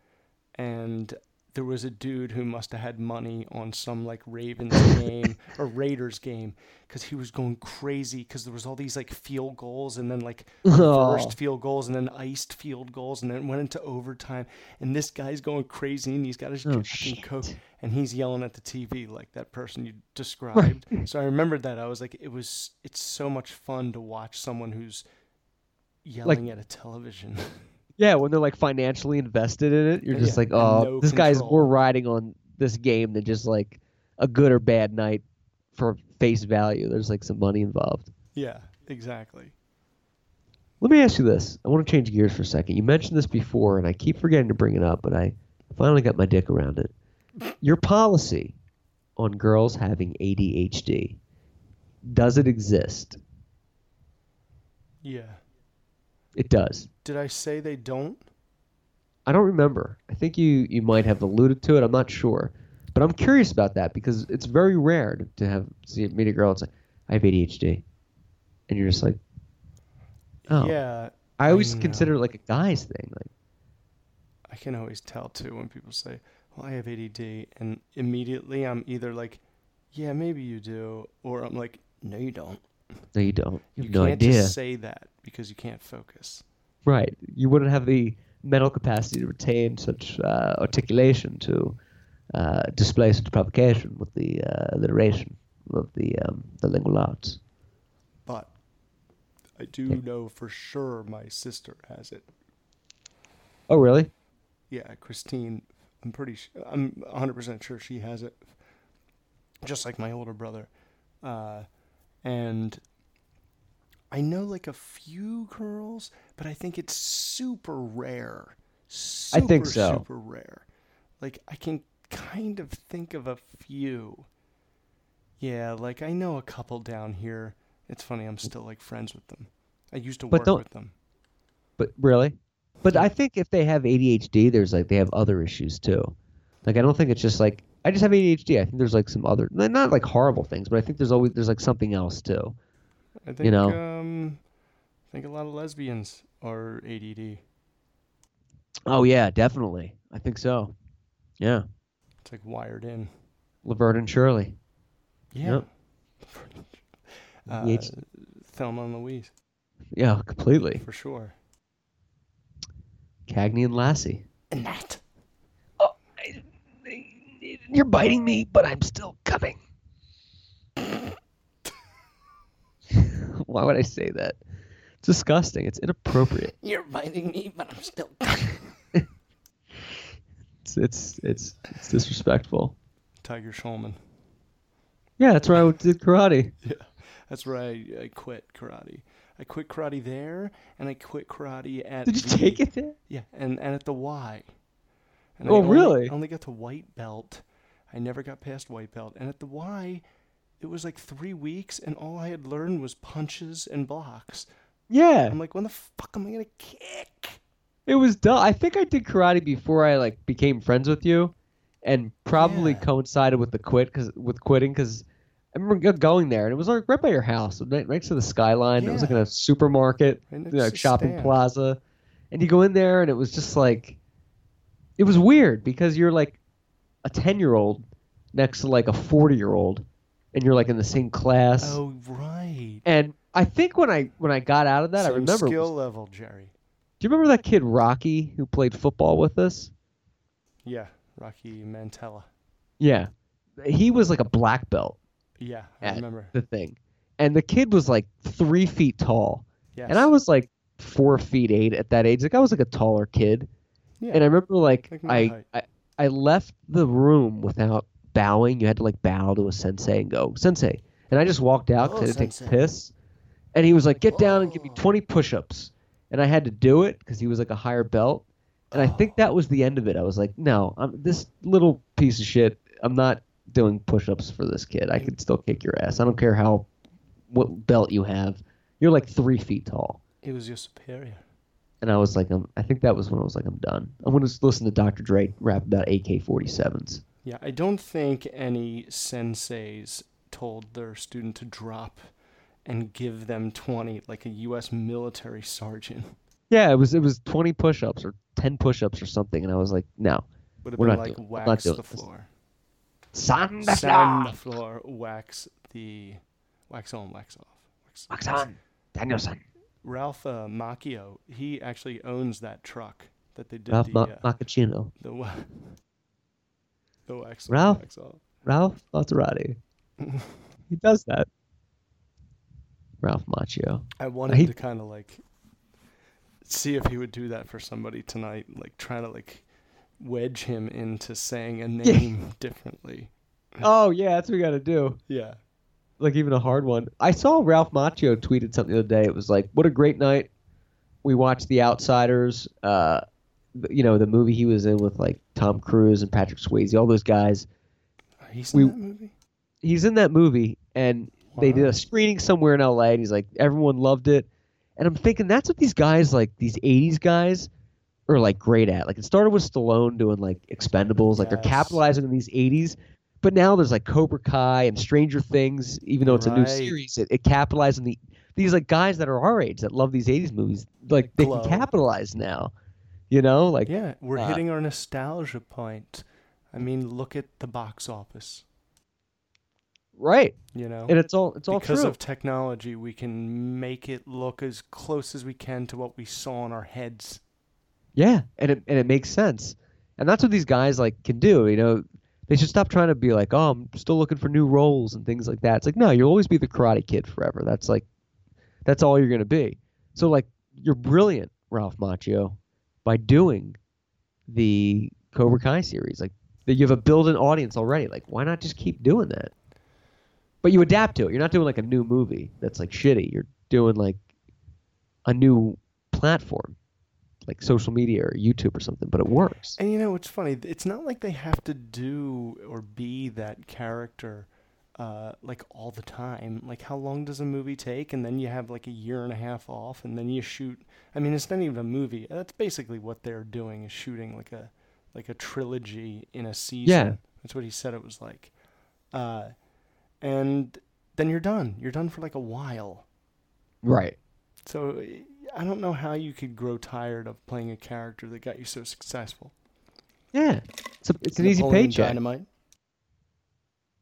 And there was a dude who must have had money on some like Ravens [laughs] game or Raiders game because he was going crazy because there was all these like field goals and then like [laughs] oh. reversed Oh. field goals and then iced field goals and then went into overtime and this guy's going crazy and he's got his Oh, and. And he's yelling at the TV like that person you described. so I remembered that I was like, it was it's so much fun to watch someone who's yelling at a television. [laughs] Yeah, when they're like financially invested in it, you're Yeah, just like, oh, no this guy's more riding on this game than just like a good or bad night for face value. There's like some money involved. yeah, exactly. Let me ask you this. I want to change gears for a second. You mentioned this before, and I keep forgetting to bring it up, but I finally got my dick around it. Your policy on girls having ADHD does it exist? Yeah. It does. Did I say they don't? I don't remember. I think you you might have alluded to it. I'm not sure, but I'm curious about that because it's very rare to, have see meet a girl and say, "I have ADHD," and you're just like, "Oh." Yeah. I always know. consider it like a guy's thing. Like, I can always tell too when people say, "Well, I have ADD," and immediately I'm either like, "Yeah, maybe you do," or I'm like, "No, you don't." no, you don't. You You have no can't idea. just say that because you can't focus. Right. You wouldn't have the mental capacity to retain such uh, articulation to uh, display such provocation with the uh, alliteration of the um, the lingual arts. But I do know for sure my sister has it. Oh, really? Yeah, Christine. I'm pretty. Sh- I'm 100 percent sure she has it. Just like my older brother, uh, and I know like a few girls, but I think it's super rare. I think so. Super rare. Like I can kind of think of a few. Yeah, like I know a couple down here. It's funny. I'm still like friends with them. I used to But work with them. But really? But I think if they have ADHD, there's like they have other issues too. Like I don't think it's just like I just have ADHD. I think there's like some other not like horrible things, but I think there's always there's like something else too. I think you know. um I think a lot of lesbians are ADD. Oh yeah, definitely. I think so. Yeah. It's like wired in. Laverne and Shirley. Yeah. Yep. [laughs] Uh, Thelma and Louise, Yeah, completely. for sure. Cagney and Lacey. And that. Oh, you're biting me, but I'm still coming. [laughs] Why would I say that? It's disgusting. It's inappropriate. You're biting me, but I'm still. [laughs] coming. It's it's it's, it's disrespectful. Tiger Schulman. Yeah, that's why I did karate. [laughs] Yeah. That's where I, I quit karate. I quit karate there, and I quit karate at. Did you the- take it there? Yeah, and, and at the Y. And Oh, only- really? I only got to white belt. I never got past white belt. And at the Y, it was like three weeks, and all I had learned was punches and blocks. Yeah, I'm like, when the fuck am I gonna kick? it was dumb. I think I did karate before I like became friends with you, and probably Yeah. coincided with the quit because with quitting because I remember going there and it was like right by your house, right next to the skyline. It was like in a supermarket, Right you know, like shopping Stan. plaza, and you go in there and it was just like, it was weird because you're like a ten year old next to like a forty year old, and you're like in the same class. Oh right. And I think when I when I got out of that, I remember. skill was- level, Jerry. do you remember that kid Rocky who played football with us? Yeah, Rocky Mantella. Yeah, he was like a black belt Yeah, I remember. the thing, and the kid was like three feet tall, Yes. and I was like four feet eight at that age. Like I was like a taller kid, Yeah. and I remember like, Like I. I I left the room without bowing. You had to like bow to a sensei and go sensei, and I just walked out because Oh, I had to take a piss, and he was like, get down and give me oh. twenty push-ups, and I had to do it because he was like a higher belt. And I think oh. that was the end of it. I was like, no, I'm this little piece of shit. I'm not doing push-ups for this kid. I could still kick your ass. I don't care how what belt you have. You're like three feet tall. He was your superior. And I was like, I'm, I think that was when I was like, I'm done. I'm gonna listen to Dr. Dre rap about AK-47s. Yeah, I don't think any senseis told their student to drop and give them 20 like a U.S. military sergeant. Yeah, it was it was 20 push-ups or 10 push-ups or something, and I was like, no, Would have we're been not like doing, I'm not wax the this. floor. Sand the Sand floor. the floor, wax the wax on, wax off. Wax, Wax on, Daniel-san. Ralph uh, Macchio, he actually owns that truck that they did Ralph the Ma- uh, Macchiacino. the, wa- [laughs] the wax on, Ralph? wax off. Ralph Maserati. [laughs] he does that. Ralph Macchio. I wanted He- to kind of like see if he would do that for somebody tonight, like try to like wedge him into saying a name differently. Oh yeah, that's what we got to do. Yeah. Like even a hard one. I saw Ralph Macchio tweeted something the other day. It was like, "What a great night! We watched The Outsiders. Uh, you know, the movie he was in with like Tom Cruise and Patrick Swayze, all those guys. He's We- in that movie. He's in that movie, and they did a screening somewhere in L.A. And he's like, everyone loved it. And I'm thinking that's what these guys, like these '80s guys, are like great at. Like it started with Stallone doing like Expendables. Like they're capitalizing on these '80s. But now there's like Cobra Kai and Stranger Things, even though it's a new series, it, it capitalized on the these like guys that are our age that love these '80s movies. Like they Glow. can capitalize now, you know? Like Yeah, we're uh, hitting our nostalgia point. I mean, look at the box office. right, You know, and it's all it's all because true. of technology, we can make it look as close as we can to what we saw in our heads. Yeah, and it and it makes sense, and that's what these guys like can do. You know, they should stop trying to be like, oh, I'm still looking for new roles and things like that. It's like, no, you'll always be the Karate Kid forever. That's like, that's all you're gonna be. So like, you're brilliant, Ralph Macchio, by doing the Cobra Kai series. Like, you have a built-in audience already. Like, why not just keep doing that? But you adapt to it. You're not doing like a new movie that's like shitty. You're doing like a new platform like social media or YouTube or something, but it works. And you know, it's funny. It's not like they have to do or be that character uh, like all the time. Like, how long does a movie take? And then you have like a year and a half off, and then you shoot. I mean, it's not even a movie. That's basically what they're doing is shooting like a like a trilogy in a season. Yeah. That's what he said it was like. Uh, and then you're done. You're done for like a while. Right. So I don't know how you could grow tired of playing a character that got you so successful. Yeah. It's, a, it's an easy paycheck. Dynamite.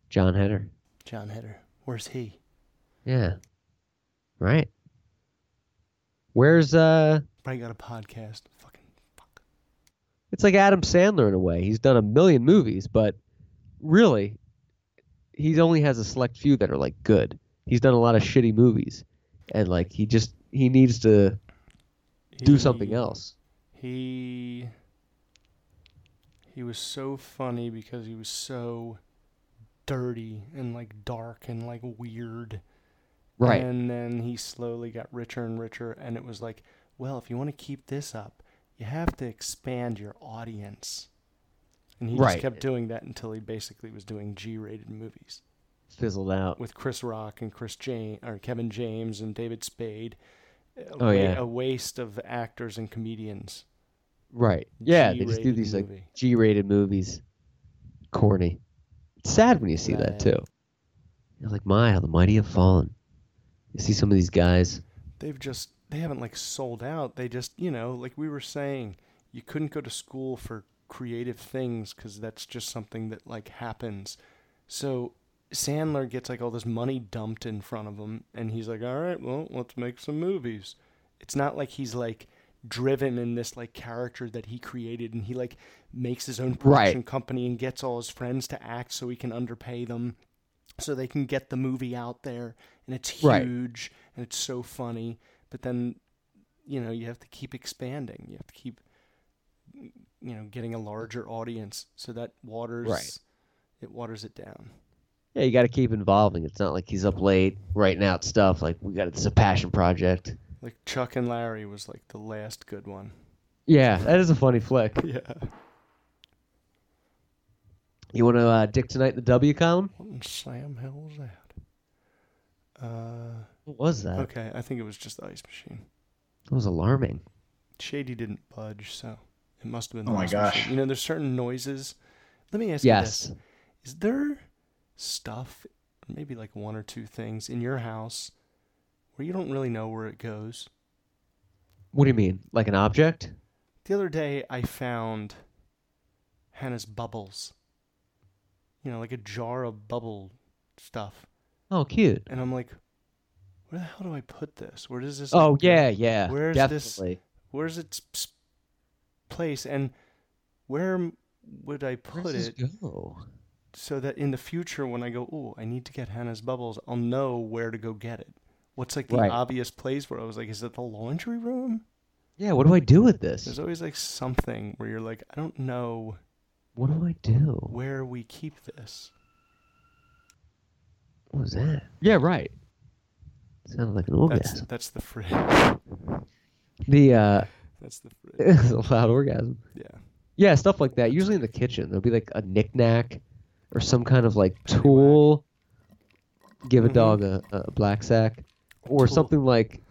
Jon Heder. Jon Heder. Where's he? Yeah. Right. Where's uh Probably got a podcast. Fucking fuck. it's like Adam Sandler in a way. He's done a million movies, but really he only has a select few that are like good. He's done a lot of shitty movies. And like he just he needs to do something else. He he was so funny because he was so dirty and like dark and like weird. Right. And then he slowly got richer and richer and it was like, well, if you want to keep this up, you have to expand your audience. And he Right. just kept doing that until he basically was doing G-rated movies Fizzled out. with Chris Rock and Chris James or Kevin James and David Spade. A Oh, wa- yeah. a waste of actors and comedians. Right. Yeah, they just do G-rated these like. G-rated movies. Corny. It's sad when you see that too. You're like, my, how the mighty have fallen. You see some of these guys. They've just they haven't like sold out. They just you know like we were saying, you couldn't go to school for creative things because that's just something that like happens. So Sandler gets like all this money dumped in front of him, and he's like, "All right, well, let's make some movies." It's not like he's like driven in this like character that he created, and he like makes his own production company and gets all his friends to act so he can underpay them, so they can get the movie out there, and it's Right. huge and it's so funny. But then, you know, you have to keep expanding. You have to keep, you know, getting a larger audience, so that waters Right. it waters it down. Yeah, you got to keep involving. It's not like he's up late writing out stuff. Like we got it's a passion project. Like Chuck and Larry was like the last good one. Yeah, that is a funny flick. [laughs] Yeah. You want to uh, dick tonight in the W column? What in Sam hell was that? Uh, What was that? okay, I think it was just the ice machine. That was alarming. Shady didn't budge, so it must have been. Oh the my ice gosh. Machine. You know, there's certain noises. Let me ask you Yes. this: Is there stuff, maybe like one or two things in your house, where you don't really know where it goes? What do you mean? Like an object? The other day, I found Hannah's bubbles. You know, like a jar of bubble stuff. Oh, cute. And I'm like, where the hell do I put this? Where does this? Oh like, yeah, yeah, Where's definitely. this? Where's its place? And where would I put it go? So that in the future, when I go, oh, I need to get Hannah's bubbles, I'll know where to go get it. What's like the Right. obvious place where I was like, is it the laundry room? Yeah, what do I do with this? There's always like something where you're like, I don't know What do I do? where we keep this. What was that? Yeah, right. Sounded like an That's orgasm. that's the fridge. The uh, [laughs] That's the fridge. it's [laughs] a loud orgasm. Yeah. Yeah, stuff like that. Usually in the kitchen, there'll be like a knickknack or some kind of like tool. Give a Mhm. dog a, a black sack, or tool. something like,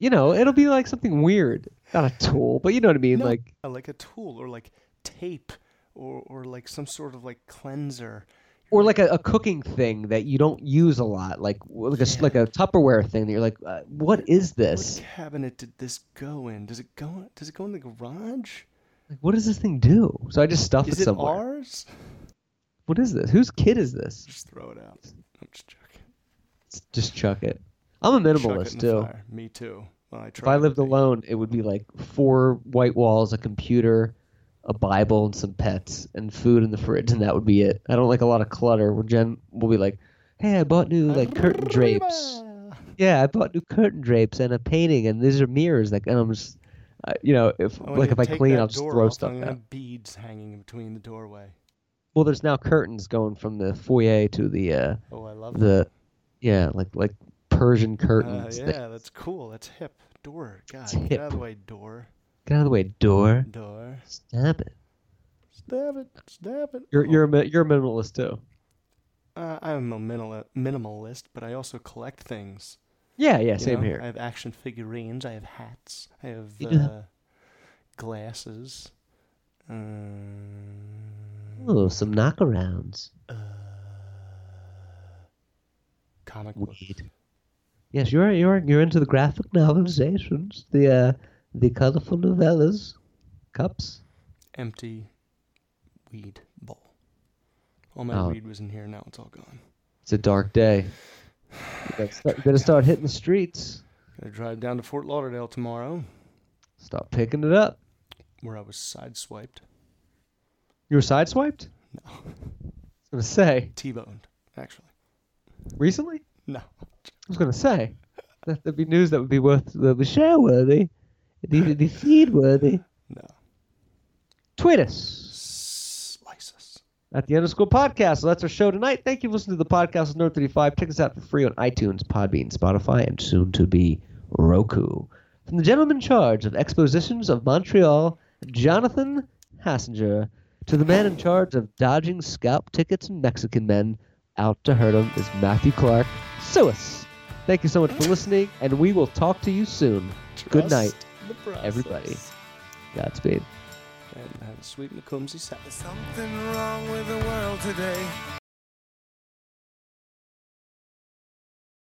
you know, it'll be like something weird. Not a tool, but you know what I mean. No, Like, uh, like a tool or like tape or or like some sort of like cleanser. or like a, a cooking thing that you don't use a lot, like like a s- like a Tupperware thing that you're like, uh, what is this? What cabinet did this go in? Does it go? Does it go in the garage? Like, what does this thing do? So I just stuff Is it it somewhere. ours? What is this? Whose kid is this? Just throw it out. I'm just joking. Just chuck it. I'm a Chuck it minimalist the too. fire. Me too. Well, I If try I lived alone, it would be like four white walls, a computer, a Bible, and some pets, and food in the fridge, and that would be it. I don't like a lot of clutter. Where Jen will be like, "Hey, I bought new like curtain drapes. Yeah, I bought new curtain drapes and a painting, and these are mirrors." Like, and I'm just, uh, you know, if like if I clean, I'll just throw stuff I'm gonna out. have beads hanging in between the doorway. Well, there's now curtains going from the foyer to the uh, Oh, I love the, yeah, like like Persian that. Uh, curtains. yeah, that- that's cool. That's hip. Door. God, It's get hip. out of the way, door. Get out of the way, door. Door. Stop it. Stab it. Stab it. You're Oh. you're a you're a minimalist too. Uh, I'm a minimal, minimalist, but I also collect things. Yeah, yeah, you same know? here. I have action figurines. I have hats. I have uh, glasses. Um, Oh, some knockarounds. comic books. Weed. Yes, you're you're you're into the graphic novelizations, the uh, the colorful novellas, cups. Empty weed bowl. All my Oh. weed was in here. Now it's all gone. It's a dark day. You gotta start, you gotta start hitting the streets. Gotta drive down to Fort Lauderdale tomorrow, Stop picking it up. where I was sideswiped. You were sideswiped? No, I was gonna say T-boned. Actually, recently. no. I was gonna say that would be news that would be worth that would be share worthy, the the feed worthy. No. Tweet us. Slice us. at the underscore podcast. So that's our show tonight. Thank you for listening to the podcast Nerd 35. Check us out for free on iTunes, Podbean, Spotify, and soon to be Roku. From the gentleman in charge of expositions of Montreal, Jonathan Hassinger, to the man in charge of dodging scalp tickets and Mexican men out to hurt him is Matthew Clark. Sue us. Thank you so much for listening, and we will talk to you soon. Good night, everybody. Godspeed. And have a sweet McCombsy Sabbath. Something wrong with the world today.